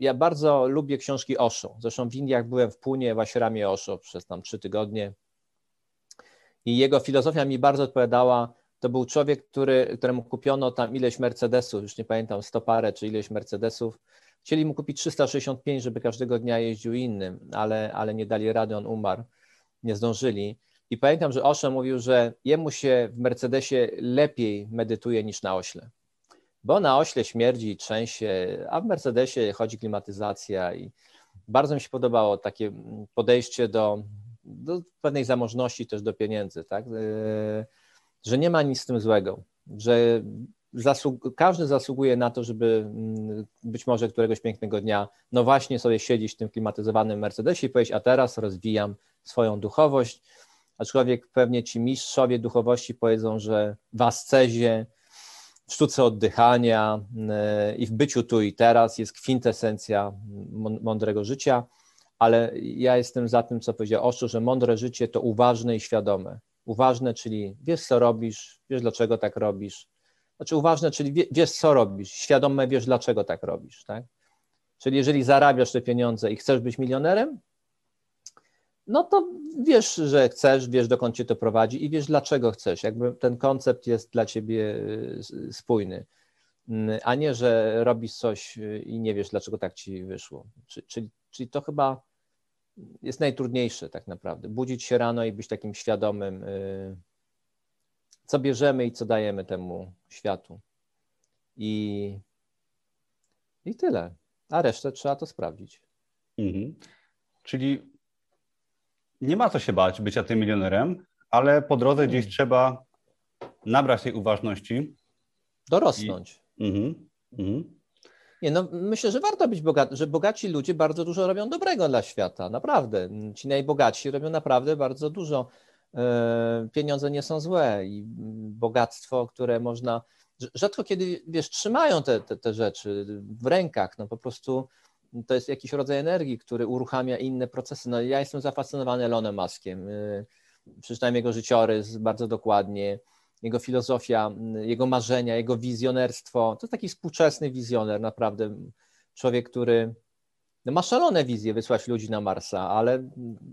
ja bardzo lubię książki Osho. Zresztą w Indiach byłem w Punie, w Ashramie Osho przez tam trzy tygodnie. I jego filozofia mi bardzo odpowiadała. To był człowiek, który, któremu kupiono tam ileś Mercedesów, już nie pamiętam, sto parę czy ileś Mercedesów. Chcieli mu kupić 365, żeby każdego dnia jeździł innym, ale, ale nie dali rady, on umarł, nie zdążyli. I pamiętam, że Osho mówił, że jemu się w Mercedesie lepiej medytuje niż na ośle. Bo na ośle śmierdzi, trzęsie, a w Mercedesie chodzi klimatyzacja i bardzo mi się podobało takie podejście do, do pewnej zamożności też do pieniędzy, tak? E, że nie ma nic z tym złego, że zasług, każdy zasługuje na to, żeby mm, być może któregoś pięknego dnia, no właśnie sobie siedzieć w tym klimatyzowanym Mercedesie i powiedzieć, a teraz rozwijam swoją duchowość, aczkolwiek pewnie ci mistrzowie duchowości powiedzą, że w ascezie, w sztuce oddychania e, i w byciu tu i teraz jest kwintesencja mądrego życia, ale ja jestem za tym, co powiedział Oszu, że mądre życie to uważne i świadome. Uważne, czyli wiesz, co robisz, wiesz, dlaczego tak robisz. Znaczy uważne, czyli wiesz, co robisz, świadome wiesz, dlaczego tak robisz, tak? Czyli jeżeli zarabiasz te pieniądze i chcesz być milionerem, no to wiesz, że chcesz, wiesz dokąd cię to prowadzi i wiesz dlaczego chcesz. Jakby ten koncept jest dla ciebie y, spójny, mm, a nie, że robisz coś y, i nie wiesz dlaczego tak ci wyszło. Czyli, czyli to chyba jest najtrudniejsze tak naprawdę. Budzić się rano i być takim świadomym, y, co bierzemy i co dajemy temu światu. I, i tyle. A resztę trzeba to sprawdzić. Mhm. Czyli nie ma co się bać bycia tym milionerem, ale po drodze gdzieś mm. trzeba nabrać tej uważności. Dorosnąć. I... Mhm. Mhm. Nie, no myślę, że warto być bogaty, że bogaci ludzie bardzo dużo robią dobrego dla świata, naprawdę. Ci najbogatsi robią naprawdę bardzo dużo. E, pieniądze nie są złe i bogactwo, które można. Rzadko kiedy, wiesz, trzymają te, te, te rzeczy w rękach, no po prostu to jest jakiś rodzaj energii, który uruchamia inne procesy. No, ja jestem zafascynowany Elonem Muskiem. Y, przeczytałem jego życiorys bardzo dokładnie, jego filozofia, jego marzenia, jego wizjonerstwo. To jest taki współczesny wizjoner, naprawdę. Człowiek, który no, ma szalone wizje wysłać ludzi na Marsa, ale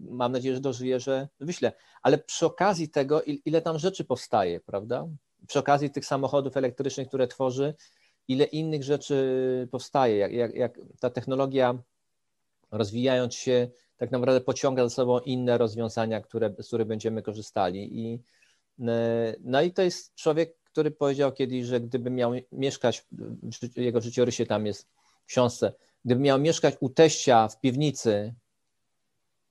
mam nadzieję, że dożyje, że wyślę. Ale przy okazji tego, ile tam rzeczy powstaje, prawda? Przy okazji tych samochodów elektrycznych, które tworzy, ile innych rzeczy powstaje, jak, jak, jak ta technologia rozwijając się, tak naprawdę pociąga za sobą inne rozwiązania, które, z których będziemy korzystali. I, no i to jest człowiek, który powiedział kiedyś, że gdyby miał mieszkać, jego życiorysie tam jest w książce, gdyby miał mieszkać u teścia w piwnicy,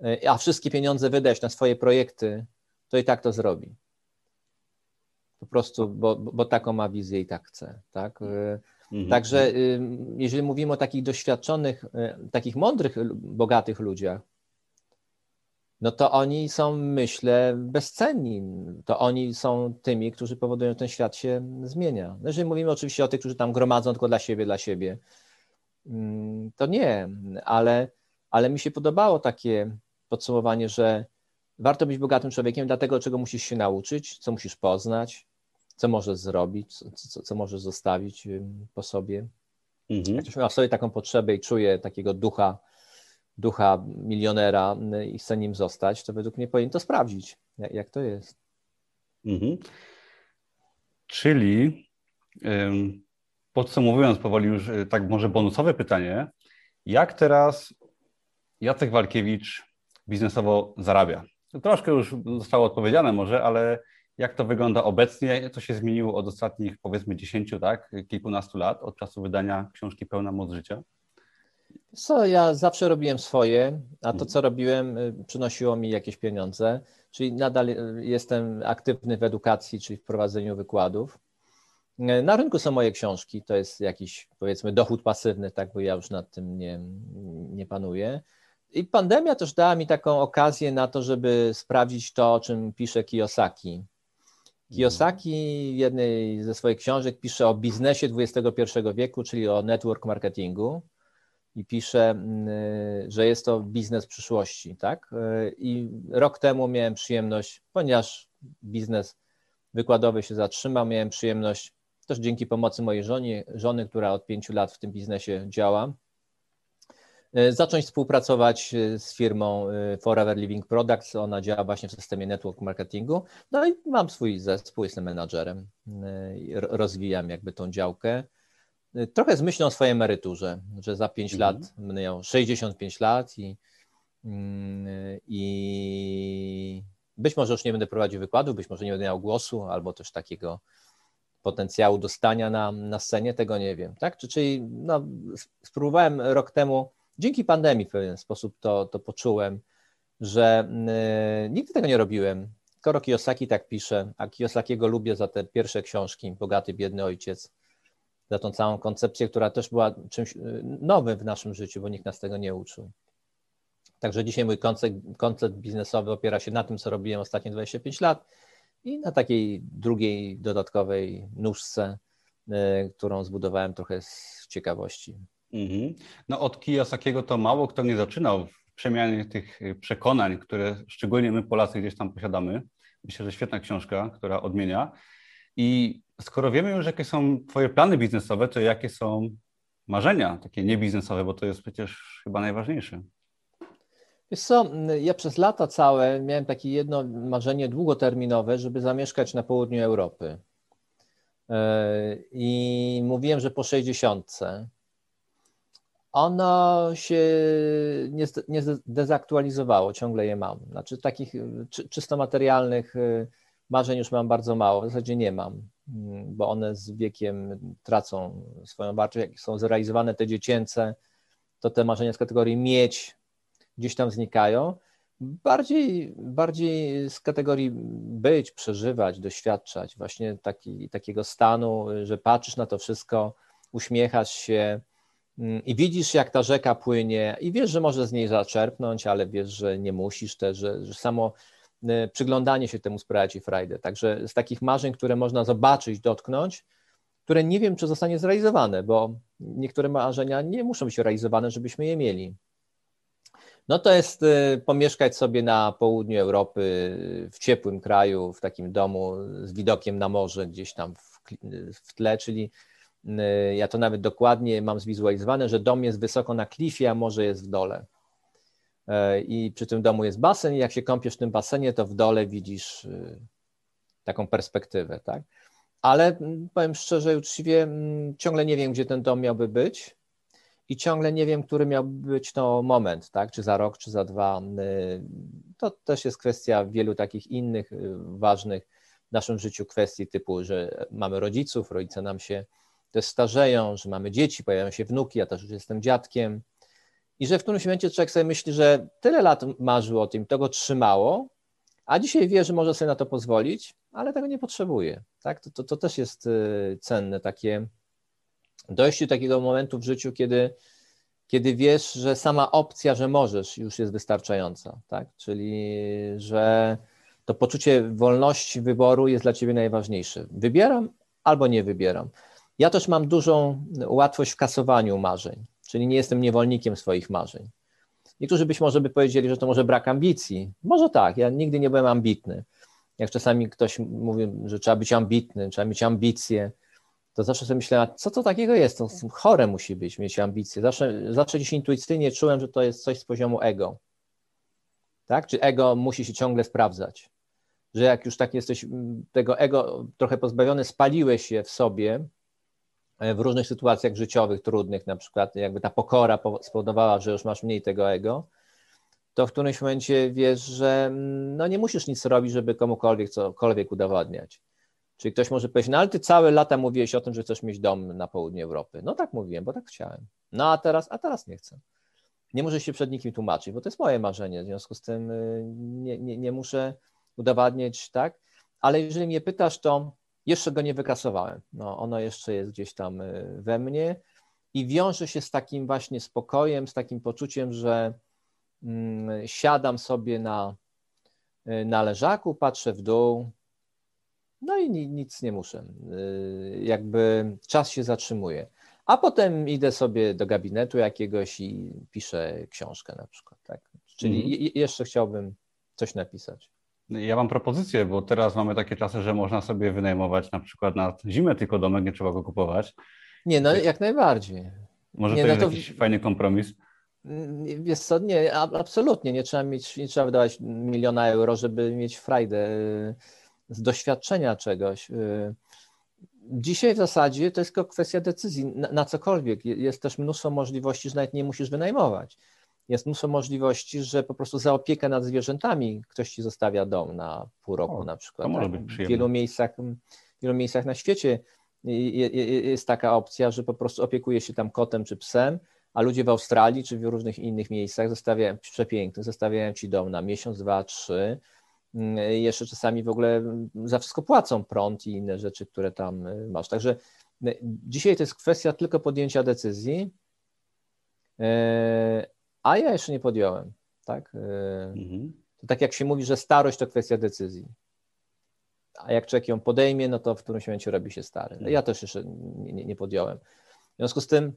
e, a wszystkie pieniądze wydać na swoje projekty, to i tak to zrobi. Po prostu, bo, bo taką ma wizję i tak chce. Tak? Y, mhm. Także y, jeżeli mówimy o takich doświadczonych, takich mądrych, bogatych ludziach, no to oni są, myślę, bezcenni. To oni są tymi, którzy powodują, że ten świat się zmienia. No jeżeli mówimy oczywiście o tych, którzy tam gromadzą tylko dla siebie, dla siebie, mm, to nie, ale, ale mi się podobało takie podsumowanie, że warto być bogatym człowiekiem, dlatego czego musisz się nauczyć, co musisz poznać, co możesz zrobić, co, co, co możesz zostawić po sobie. Mhm. Jak ktoś ma w sobie taką potrzebę i czuje takiego ducha, ducha milionera i chce nim zostać, to według mnie powinien to sprawdzić, jak, jak to jest. Mhm. Czyli podsumowując powoli już y, tak może bonusowe pytanie, jak teraz Jacek Walkiewicz biznesowo zarabia? Troszkę już zostało odpowiedziane może, ale jak to wygląda obecnie? Co się zmieniło od ostatnich powiedzmy 10, tak, kilkunastu lat, od czasu wydania książki Pełna Moc Życia? Co, ja zawsze robiłem swoje, a to, co robiłem, y, przynosiło mi jakieś pieniądze, czyli nadal y, jestem aktywny w edukacji, czyli w prowadzeniu wykładów. Y, na rynku są moje książki, to jest jakiś, powiedzmy, dochód pasywny, tak, bo ja już nad tym nie, nie panuję. I pandemia też dała mi taką okazję na to, żeby sprawdzić to, o czym pisze Kiyosaki. Kiyosaki w jednej ze swoich książek pisze o biznesie XXI wieku, czyli o network marketingu i pisze, mm, że jest to biznes przyszłości, tak? I rok temu miałem przyjemność, ponieważ biznes wykładowy się zatrzymał, miałem przyjemność też dzięki pomocy mojej żony, żony która od pięciu lat w tym biznesie działa, E, zacząć współpracować e, z firmą e, Forever Living Products. Ona działa właśnie w systemie network marketingu. No i mam swój zespół, jestem menadżerem, rozwijam jakby tą działkę. Trochę z myślą o swojej emeryturze, że za 5 mhm. lat będę miał 65 lat i, mm, i być może już nie będę prowadził wykładu, być może nie będę miał głosu albo też takiego potencjału dostania na, na scenie, tego nie wiem. Tak? Czyli no, spróbowałem rok temu dzięki pandemii w pewien sposób to, to poczułem, że y, nigdy tego nie robiłem. Koro Kiyosaki tak pisze, a Kiyosakiego lubię za te pierwsze książki, Bogaty, Biedny Ojciec, za tą całą koncepcję, która też była czymś y, nowym w naszym życiu, bo nikt nas tego nie uczył. Także dzisiaj mój koncept, koncept biznesowy opiera się na tym, co robiłem ostatnie 25 lat i na takiej drugiej, dodatkowej nóżce, y, którą zbudowałem trochę z ciekawości. Mhm. No od Kiyosakiego to mało kto nie zaczynał w przemianie tych y, przekonań, które szczególnie my Polacy gdzieś tam posiadamy. Myślę, że świetna książka, która odmienia. I skoro wiemy już, jakie są Twoje plany biznesowe, to jakie są marzenia takie niebiznesowe, bo to jest przecież chyba najważniejsze. Wiesz co, ja przez lata całe miałem takie jedno marzenie długoterminowe, żeby zamieszkać na południu Europy. E, I mówiłem, że po 60 ono się nie, nie ciągle je mam. Znaczy takich czy, czysto materialnych y, marzeń już mam bardzo mało, w zasadzie nie mam, bo one z wiekiem tracą swoją wartość. Jak są zrealizowane te dziecięce, to te marzenia z kategorii mieć gdzieś tam znikają. Bardziej, bardziej z kategorii być, przeżywać, doświadczać właśnie taki, takiego stanu, że patrzysz na to wszystko, uśmiechasz się, Mm, i widzisz, jak ta rzeka płynie, i wiesz, że możesz z niej zaczerpnąć, ale wiesz, że nie musisz też, że, że samo przyglądanie się temu sprawia ci frajdę. Także z takich marzeń, które można zobaczyć, dotknąć, które nie wiem, czy zostanie zrealizowane, bo niektóre marzenia nie muszą być realizowane, żebyśmy je mieli. No to jest y, pomieszkać sobie na południu Europy, w ciepłym kraju, w takim domu z widokiem na morze gdzieś tam w, w tle, czyli Y, ja to nawet dokładnie mam zwizualizowane, że dom jest wysoko na klifie, a morze jest w dole. Y, I przy tym domu jest basen, i jak się kąpiesz w tym basenie, to w dole widzisz y, taką perspektywę, tak? Ale mm, powiem szczerze, uczciwie, mm, ciągle nie wiem, gdzie ten dom miałby być i ciągle nie wiem, który miałby być to moment, tak? Czy za rok, czy za dwa. To też jest kwestia wielu takich innych ważnych w naszym życiu kwestii typu, że mamy rodziców, rodzice nam się też starzeją, że mamy dzieci, pojawiają się wnuki, ja też już jestem dziadkiem. I że w którymś momencie człowiek sobie myśli, że tyle lat marzył o tym, to go trzymało, a dzisiaj wie, że może sobie na to pozwolić, ale tego nie potrzebuje. Tak? To, to, to też jest y, cenne, takie dojście do takiego momentu w życiu, kiedy, kiedy wiesz, że sama opcja, że możesz, już jest wystarczająca. Tak? Czyli, że to poczucie wolności wyboru jest dla ciebie najważniejsze. Wybieram albo nie wybieram. Ja też mam dużą łatwość w kasowaniu marzeń, czyli nie jestem niewolnikiem swoich marzeń. Niektórzy być może by powiedzieli, że to może brak ambicji. Może tak, ja nigdy nie byłem ambitny. Jak czasami ktoś mówi, że trzeba być ambitny, trzeba mieć ambicje, to zawsze sobie myślałem, co to takiego jest? To chore musi być, mieć ambicje. Zawsze, zawsze gdzieś intuicyjnie czułem, że to jest coś z poziomu ego. Tak? Czy ego musi się ciągle sprawdzać. Że jak już tak jesteś tego ego trochę pozbawiony, spaliłeś się w sobie, w różnych sytuacjach życiowych, trudnych, na przykład jakby ta pokora spowodowała, że już masz mniej tego ego, to w którymś momencie wiesz, że mm, no nie musisz nic robić, żeby komukolwiek cokolwiek udowadniać. Czyli ktoś może powiedzieć, no ale ty całe lata mówiłeś o tym, że chcesz mieć dom na południu Europy. No tak mówiłem, bo tak chciałem. No a teraz, a teraz nie chcę. Nie muszę się przed nikim tłumaczyć, bo to jest moje marzenie, w związku z tym y, nie, nie, nie muszę udowadniać, tak? Ale jeżeli mnie pytasz, to jeszcze go nie wykasowałem. No, ono jeszcze jest gdzieś tam y, we mnie i wiąże się z takim właśnie spokojem, z takim poczuciem, że mm, siadam sobie na, y, na leżaku, patrzę w dół, no i nic nie muszę. Jakby czas się zatrzymuje. A potem idę sobie do gabinetu jakiegoś i piszę książkę na przykład. Tak? Czyli mhm. jeszcze chciałbym coś napisać. Ja mam propozycję, bo teraz mamy takie czasy, że można sobie wynajmować na przykład na zimę tylko domek, nie trzeba go kupować. Nie, no jak najbardziej. Może nie, to no jest to... jakiś fajny kompromis? Wiesz co, nie, absolutnie. Nie trzeba, mieć, nie trzeba wydawać miliona euro, żeby mieć frajdę y, z doświadczenia czegoś. Y, Dzisiaj w zasadzie to jest tylko kwestia decyzji na, na, cokolwiek. Jest też mnóstwo możliwości, że nawet nie musisz wynajmować. Jest mnóstwo możliwości, że po prostu za opiekę nad zwierzętami ktoś ci zostawia dom na pół roku o, na przykład. To tak? w wielu miejscach, w wielu miejscach na świecie jest taka opcja, że po prostu opiekuje się tam kotem czy psem, a ludzie w Australii czy w różnych innych miejscach zostawiają, przepięknych, zostawiają ci dom na miesiąc, dwa, trzy Mm, jeszcze czasami w ogóle za wszystko płacą prąd i inne rzeczy, które tam y, masz. Także y, dzisiaj to jest kwestia tylko podjęcia decyzji, y, a ja jeszcze nie podjąłem. Tak? Mhm. To tak jak się mówi, że starość to kwestia decyzji. A jak człowiek ją podejmie, no to w którymś momencie robi się stary. Ja też jeszcze nie, nie podjąłem. W związku z tym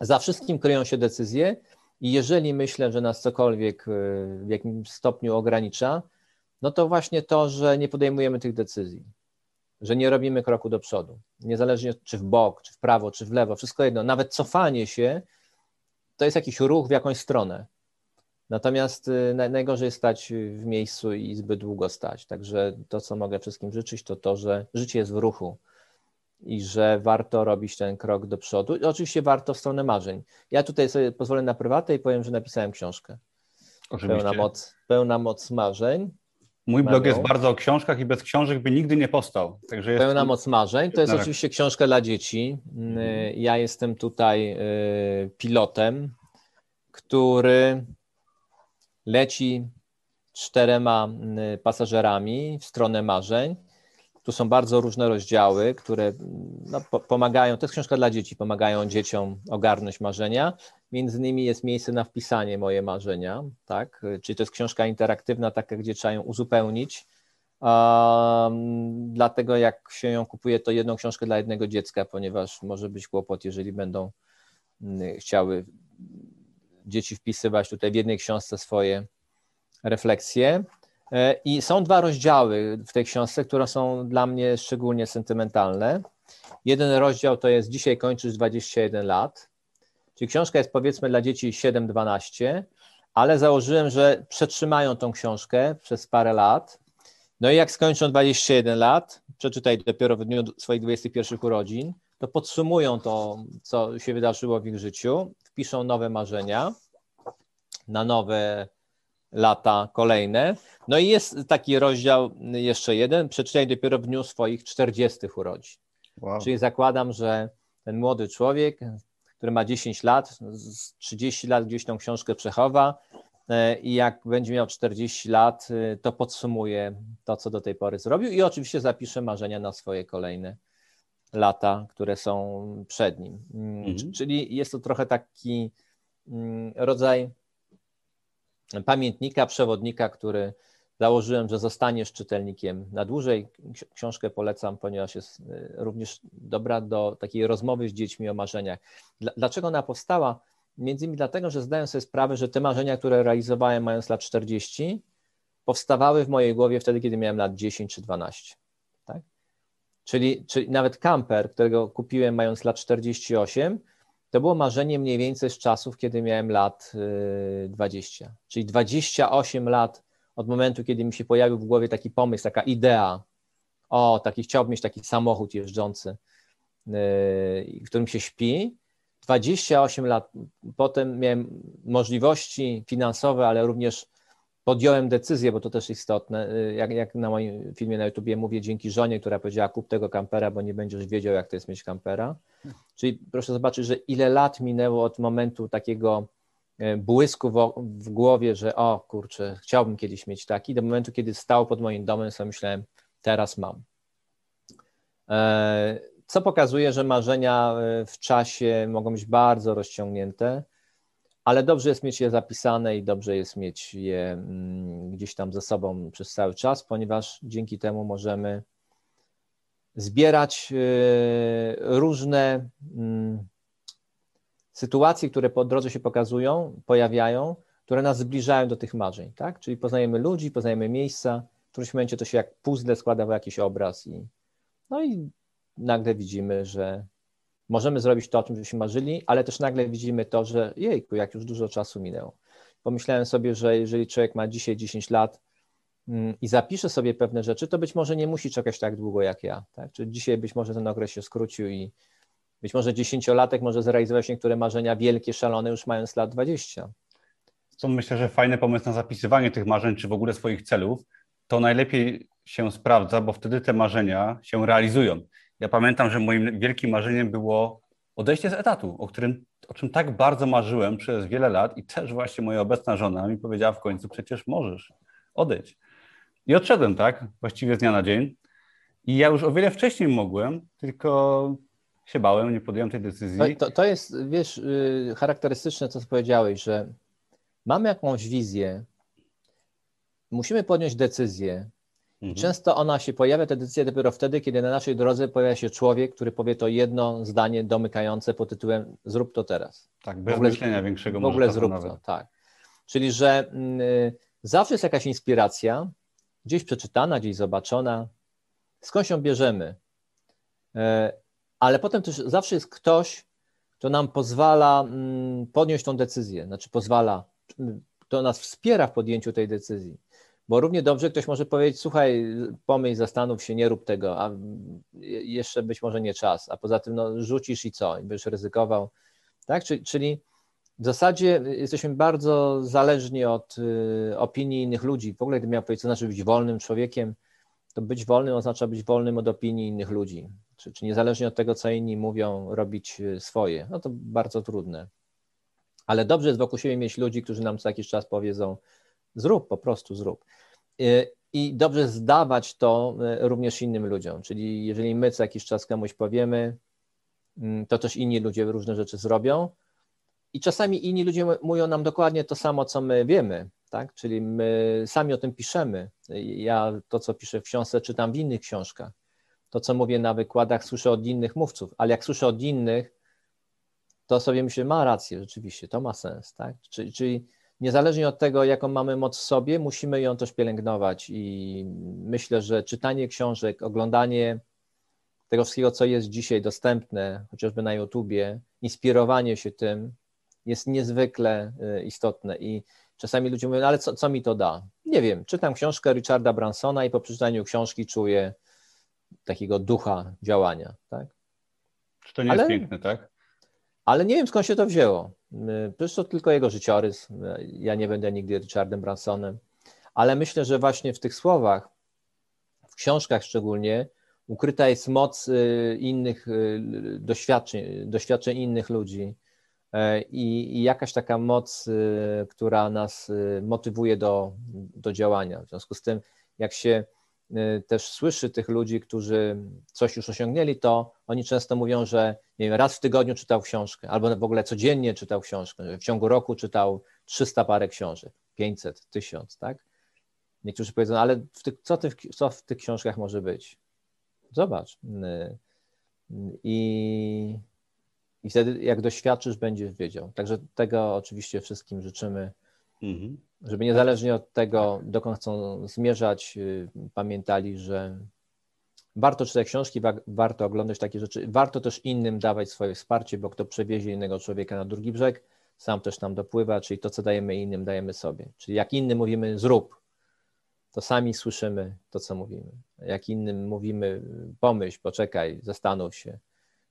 za wszystkim kryją się decyzje i jeżeli myślę, że nas cokolwiek w jakimś stopniu ogranicza, no to właśnie to, że nie podejmujemy tych decyzji, że nie robimy kroku do przodu, niezależnie czy w bok, czy w prawo, czy w lewo, wszystko jedno, nawet cofanie się to jest jakiś ruch w jakąś stronę. Natomiast y, najgorzej stać w miejscu i zbyt długo stać. Także to, co mogę wszystkim życzyć, to to, że życie jest w ruchu i że warto robić ten krok do przodu. I oczywiście warto w stronę marzeń. Ja tutaj sobie pozwolę na prywatę i powiem, że napisałem książkę. Oczywiście. Pełna moc, pełna moc marzeń. Mój blog jest bardzo o książkach i bez książek by nigdy nie powstał. Także jest... Pełna moc marzeń. To jest oczywiście książka dla dzieci. Mhm. Ja jestem tutaj y, pilotem, który leci czterema y, pasażerami w stronę marzeń. Tu są bardzo różne rozdziały, które no, pomagają, to jest książka dla dzieci, pomagają dzieciom ogarnąć marzenia. Między innymi jest miejsce na wpisanie moje marzenia, tak? Czyli to jest książka interaktywna, taka, gdzie trzeba ją uzupełnić. Um, dlatego jak się ją kupuje, to jedną książkę dla jednego dziecka, ponieważ może być kłopot, jeżeli będą mm, chciały dzieci wpisywać tutaj w jednej książce swoje refleksje. E, I są dwa rozdziały w tej książce, które są dla mnie szczególnie sentymentalne. Jeden rozdział to jest Dzisiaj kończysz 21 lat, czyli książka jest powiedzmy dla dzieci 7-12, ale założyłem, że przetrzymają tą książkę przez parę lat. No i jak skończą 21 lat, przeczytaj dopiero w dniu swoich 21 urodzin, to podsumują to, co się wydarzyło w ich życiu, wpiszą nowe marzenia na nowe lata kolejne. No i jest taki rozdział jeszcze jeden, przeczytaj dopiero w dniu swoich 40 urodzin. Wow. Czyli zakładam, że ten młody człowiek, który ma 10 lat, z 30 lat gdzieś tą książkę przechowa e, i jak będzie miał 40 lat, e, to podsumuje to, co do tej pory zrobił i oczywiście zapisze marzenia na swoje kolejne lata, które są przed nim. Mm, mhm. Czyli jest to trochę taki mm, rodzaj pamiętnika, przewodnika, który założyłem, że zostaniesz czytelnikiem na dłużej. Książkę polecam, ponieważ jest y, również dobra do takiej rozmowy z dziećmi o marzeniach. Dlaczego ona powstała? Między innymi dlatego, że zdaję sobie sprawę, że te marzenia, które realizowałem mając lat 40, powstawały w mojej głowie wtedy, kiedy miałem lat 10 czy 12. Tak? Czyli, czyli nawet kamper, którego kupiłem mając lat 48, to było marzenie mniej więcej z czasów, kiedy miałem lat 20. Y, czyli 28 lat od momentu, kiedy mi się pojawił w głowie taki pomysł, taka idea, o, taki chciałbym mieć taki samochód jeżdżący, yy, w którym się śpi, 28 lat. Potem miałem możliwości finansowe, ale również podjąłem decyzję, bo to też istotne, y, jak, jak na moim filmie na YouTubie mówię, dzięki żonie, która powiedziała kup tego kampera, bo nie będziesz wiedział, jak to jest mieć kampera. Czyli proszę zobaczyć, że ile lat minęło od momentu takiego błysku w, głowie, że o kurczę, chciałbym kiedyś mieć taki, do momentu, kiedy stał pod moim domem, sobie myślałem, teraz mam. E, co pokazuje, że marzenia y, w czasie mogą być bardzo rozciągnięte ale dobrze jest mieć je zapisane i dobrze jest mieć je mm, gdzieś tam ze sobą przez cały czas, ponieważ dzięki temu możemy zbierać różne mm, sytuacje, które po drodze się pokazują, pojawiają, które nas zbliżają do tych marzeń, tak? Czyli poznajemy ludzi, poznajemy miejsca, w którymś momencie to się jak puzzle składa w jakiś obraz i no i nagle widzimy, że możemy zrobić to, o czym żeśmy marzyli, ale też nagle widzimy to, że jejku, jak już dużo czasu minęło. Pomyślałem sobie, że jeżeli człowiek ma dzisiaj 10 lat mm, i zapisze sobie pewne rzeczy, to być może nie musi czekać tak długo jak ja. Tak? Czyli dzisiaj być może ten okres się skrócił i być może dziesięciolatek może zrealizować niektóre marzenia wielkie, szalone, już mając lat 20. Co myślę, że fajny pomysł na zapisywanie tych marzeń, czy w ogóle swoich celów, to najlepiej się sprawdza, bo wtedy te marzenia się realizują. Ja pamiętam, że moim wielkim marzeniem było odejście z etatu, o którym o czym tak bardzo marzyłem przez wiele lat i też właśnie moja obecna żona mi powiedziała w końcu, przecież możesz odejść. I odszedłem, tak, właściwie z dnia na dzień. I ja już o wiele wcześniej mogłem, tylko się bałem, nie podjąłem tej decyzji. To, to jest, wiesz, y, charakterystyczne, co powiedziałeś, że mamy jakąś wizję, musimy podjąć decyzję, Mhm. Często ona się pojawia, ta decyzja dopiero wtedy, kiedy na naszej drodze pojawia się człowiek, który powie to jedno zdanie domykające pod tytułem zrób to teraz. Tak, bez ogóle, myślenia większego. W ogóle zrób nawet. to, tak. Czyli, że y, zawsze jest jakaś inspiracja, gdzieś przeczytana, gdzieś zobaczona, skądś ją bierzemy, y, ale potem też zawsze jest ktoś, kto nam pozwala y, podjąć tą decyzję, znaczy pozwala, to nas wspiera w podjęciu tej decyzji. Bo równie dobrze ktoś może powiedzieć, słuchaj, pomyśl, zastanów się, nie rób tego, a jeszcze być może nie czas, a poza tym no, rzucisz i co, i będziesz ryzykował. Tak? Czyli w zasadzie jesteśmy bardzo zależni od y, opinii innych ludzi. W ogóle gdybym miał powiedzieć, co znaczy być wolnym człowiekiem, to być wolnym oznacza być wolnym od opinii innych ludzi. Czy, czy niezależnie od tego, co inni mówią, robić y, swoje. No to bardzo trudne. Ale dobrze jest wokół siebie mieć ludzi, którzy nam co jakiś czas powiedzą, zrób, po prostu zrób. Y, I dobrze zdawać to y, również innym ludziom, czyli jeżeli my co jakiś czas komuś powiemy, mm, to też inni ludzie różne rzeczy zrobią. I czasami inni ludzie mówią nam dokładnie to samo, co my wiemy, tak? Czyli my sami o tym piszemy. Ja to, co piszę w książce, czytam w innych książkach. To, co mówię na wykładach, słyszę od innych mówców, ale jak słyszę od innych, to sobie myślę, ma rację, rzeczywiście, to ma sens, tak? Czyli, czyli niezależnie od tego, jaką mamy moc w sobie, musimy ją też pielęgnować. I myślę, że czytanie książek, oglądanie tego wszystkiego, co jest dzisiaj dostępne, chociażby na YouTubie, inspirowanie się tym jest niezwykle y, istotne. I czasami ludzie mówią, no ale co, co mi to da? Nie wiem, czytam książkę Richarda Bransona i po przeczytaniu książki czuję takiego ducha działania. Tak? Czy to nie ale, jest piękne, tak? Ale nie wiem, skąd się to wzięło. Przecież to tylko jego życiorys. Ja nie będę nigdy Richardem Bransonem. Ale myślę, że właśnie w tych słowach, w książkach szczególnie, ukryta jest moc y, innych y, doświadczeń, doświadczeń innych ludzi i, i jakaś taka moc, y, która nas motywuje do, do działania. W związku z tym, jak się Y, też słyszy tych ludzi, którzy coś już osiągnęli, to oni często mówią, że wiem, raz w tygodniu czytał książkę, albo w ogóle codziennie czytał książkę, w ciągu roku czytał 300 parę książek, 500, 1000, tak? Niektórzy powiedzą, ale co, ty, co w tych książkach może być? Zobacz. Y, I, I wtedy, jak doświadczysz, będziesz wiedział. Także tego oczywiście wszystkim życzymy. Mhm żeby niezależnie od tego, dokąd chcą zmierzać, y, pamiętali, że warto czytać książki, warto oglądać takie rzeczy, warto też innym dawać swoje wsparcie, bo kto przewiezie innego człowieka na drugi brzeg, sam też tam dopływa, czyli to, co dajemy innym, dajemy sobie. Czyli jak innym mówimy zrób, to sami słyszymy to, co mówimy. Jak innym mówimy pomyśl, poczekaj, zastanów się,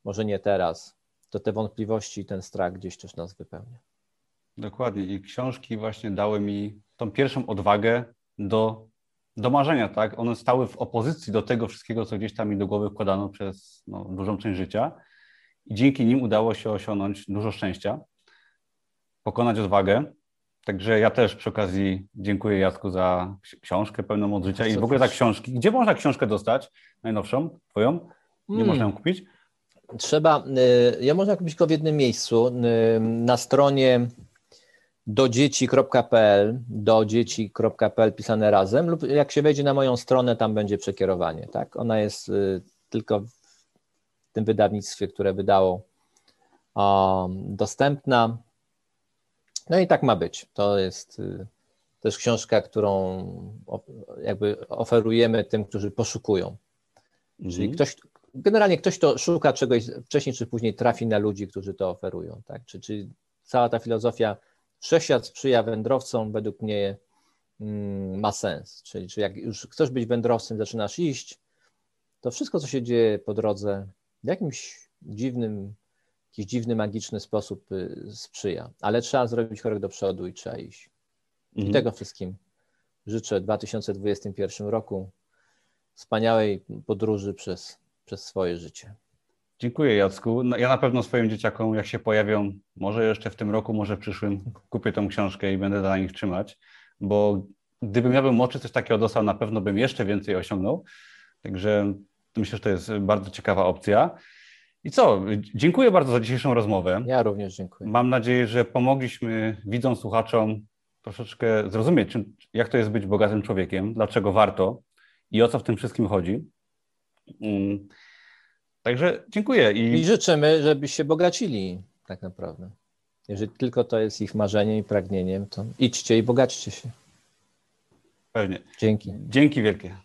może nie teraz, to te wątpliwości i ten strach gdzieś też nas wypełnia. Dokładnie. I książki właśnie dały mi tą pierwszą odwagę do, do marzenia, tak? One stały w opozycji do tego wszystkiego, co gdzieś tam mi do głowy wkładano przez no, dużą część życia. I dzięki nim udało się osiągnąć dużo szczęścia, pokonać odwagę. Także ja też przy okazji dziękuję Jacku za książkę pełną od życia i w ogóle za książki. Gdzie można książkę dostać? Najnowszą, twoją? Nie hmm. można ją kupić? Trzeba, y, ja można kupić tylko w jednym miejscu, y, na stronie dodzieci.pl, dodzieci.pl pisane razem, lub jak się wejdzie na moją stronę, tam będzie przekierowanie. Tak? Ona jest y, tylko w tym wydawnictwie, które wydało, dostępna. No i tak ma być. To jest też książka, którą jakby oferujemy tym, którzy poszukują. Mhm. Czyli ktoś, generalnie ktoś, kto szuka czegoś, wcześniej czy później trafi na ludzi, którzy to oferują. Tak? Czy, czy cała ta filozofia wszechświat sprzyja wędrowcom, według mnie mm, ma sens. Czyli czy jak już chcesz być wędrowcem, zaczynasz iść, to wszystko, co się dzieje po drodze, w jakimś dziwnym, jakiś dziwny, magiczny sposób y, sprzyja. Ale trzeba zrobić krok do przodu i trzeba iść. Mhm. I tego wszystkim życzę w 2021 roku wspaniałej podróży przez przez swoje życie. Dziękuję Jacku. No, ja na pewno swoim dzieciakom, jak się pojawią, może jeszcze w tym roku, może w przyszłym, kupię tą książkę i będę dla nich trzymać, bo gdybym ja bym oczy coś takiego dostał, na pewno bym jeszcze więcej osiągnął. Także myślę, że to jest bardzo ciekawa opcja. I co? Dziękuję bardzo za dzisiejszą rozmowę. Ja również dziękuję. Mam nadzieję, że pomogliśmy widzom, słuchaczom troszeczkę zrozumieć, jak to jest być bogatym człowiekiem, dlaczego warto i o co w tym wszystkim chodzi. Także dziękuję. I... I życzymy, żeby się bogacili tak naprawdę. Jeżeli tylko to jest ich marzeniem i pragnieniem, to idźcie i bogaćcie się. Pewnie. Dzięki. Dzięki wielkie.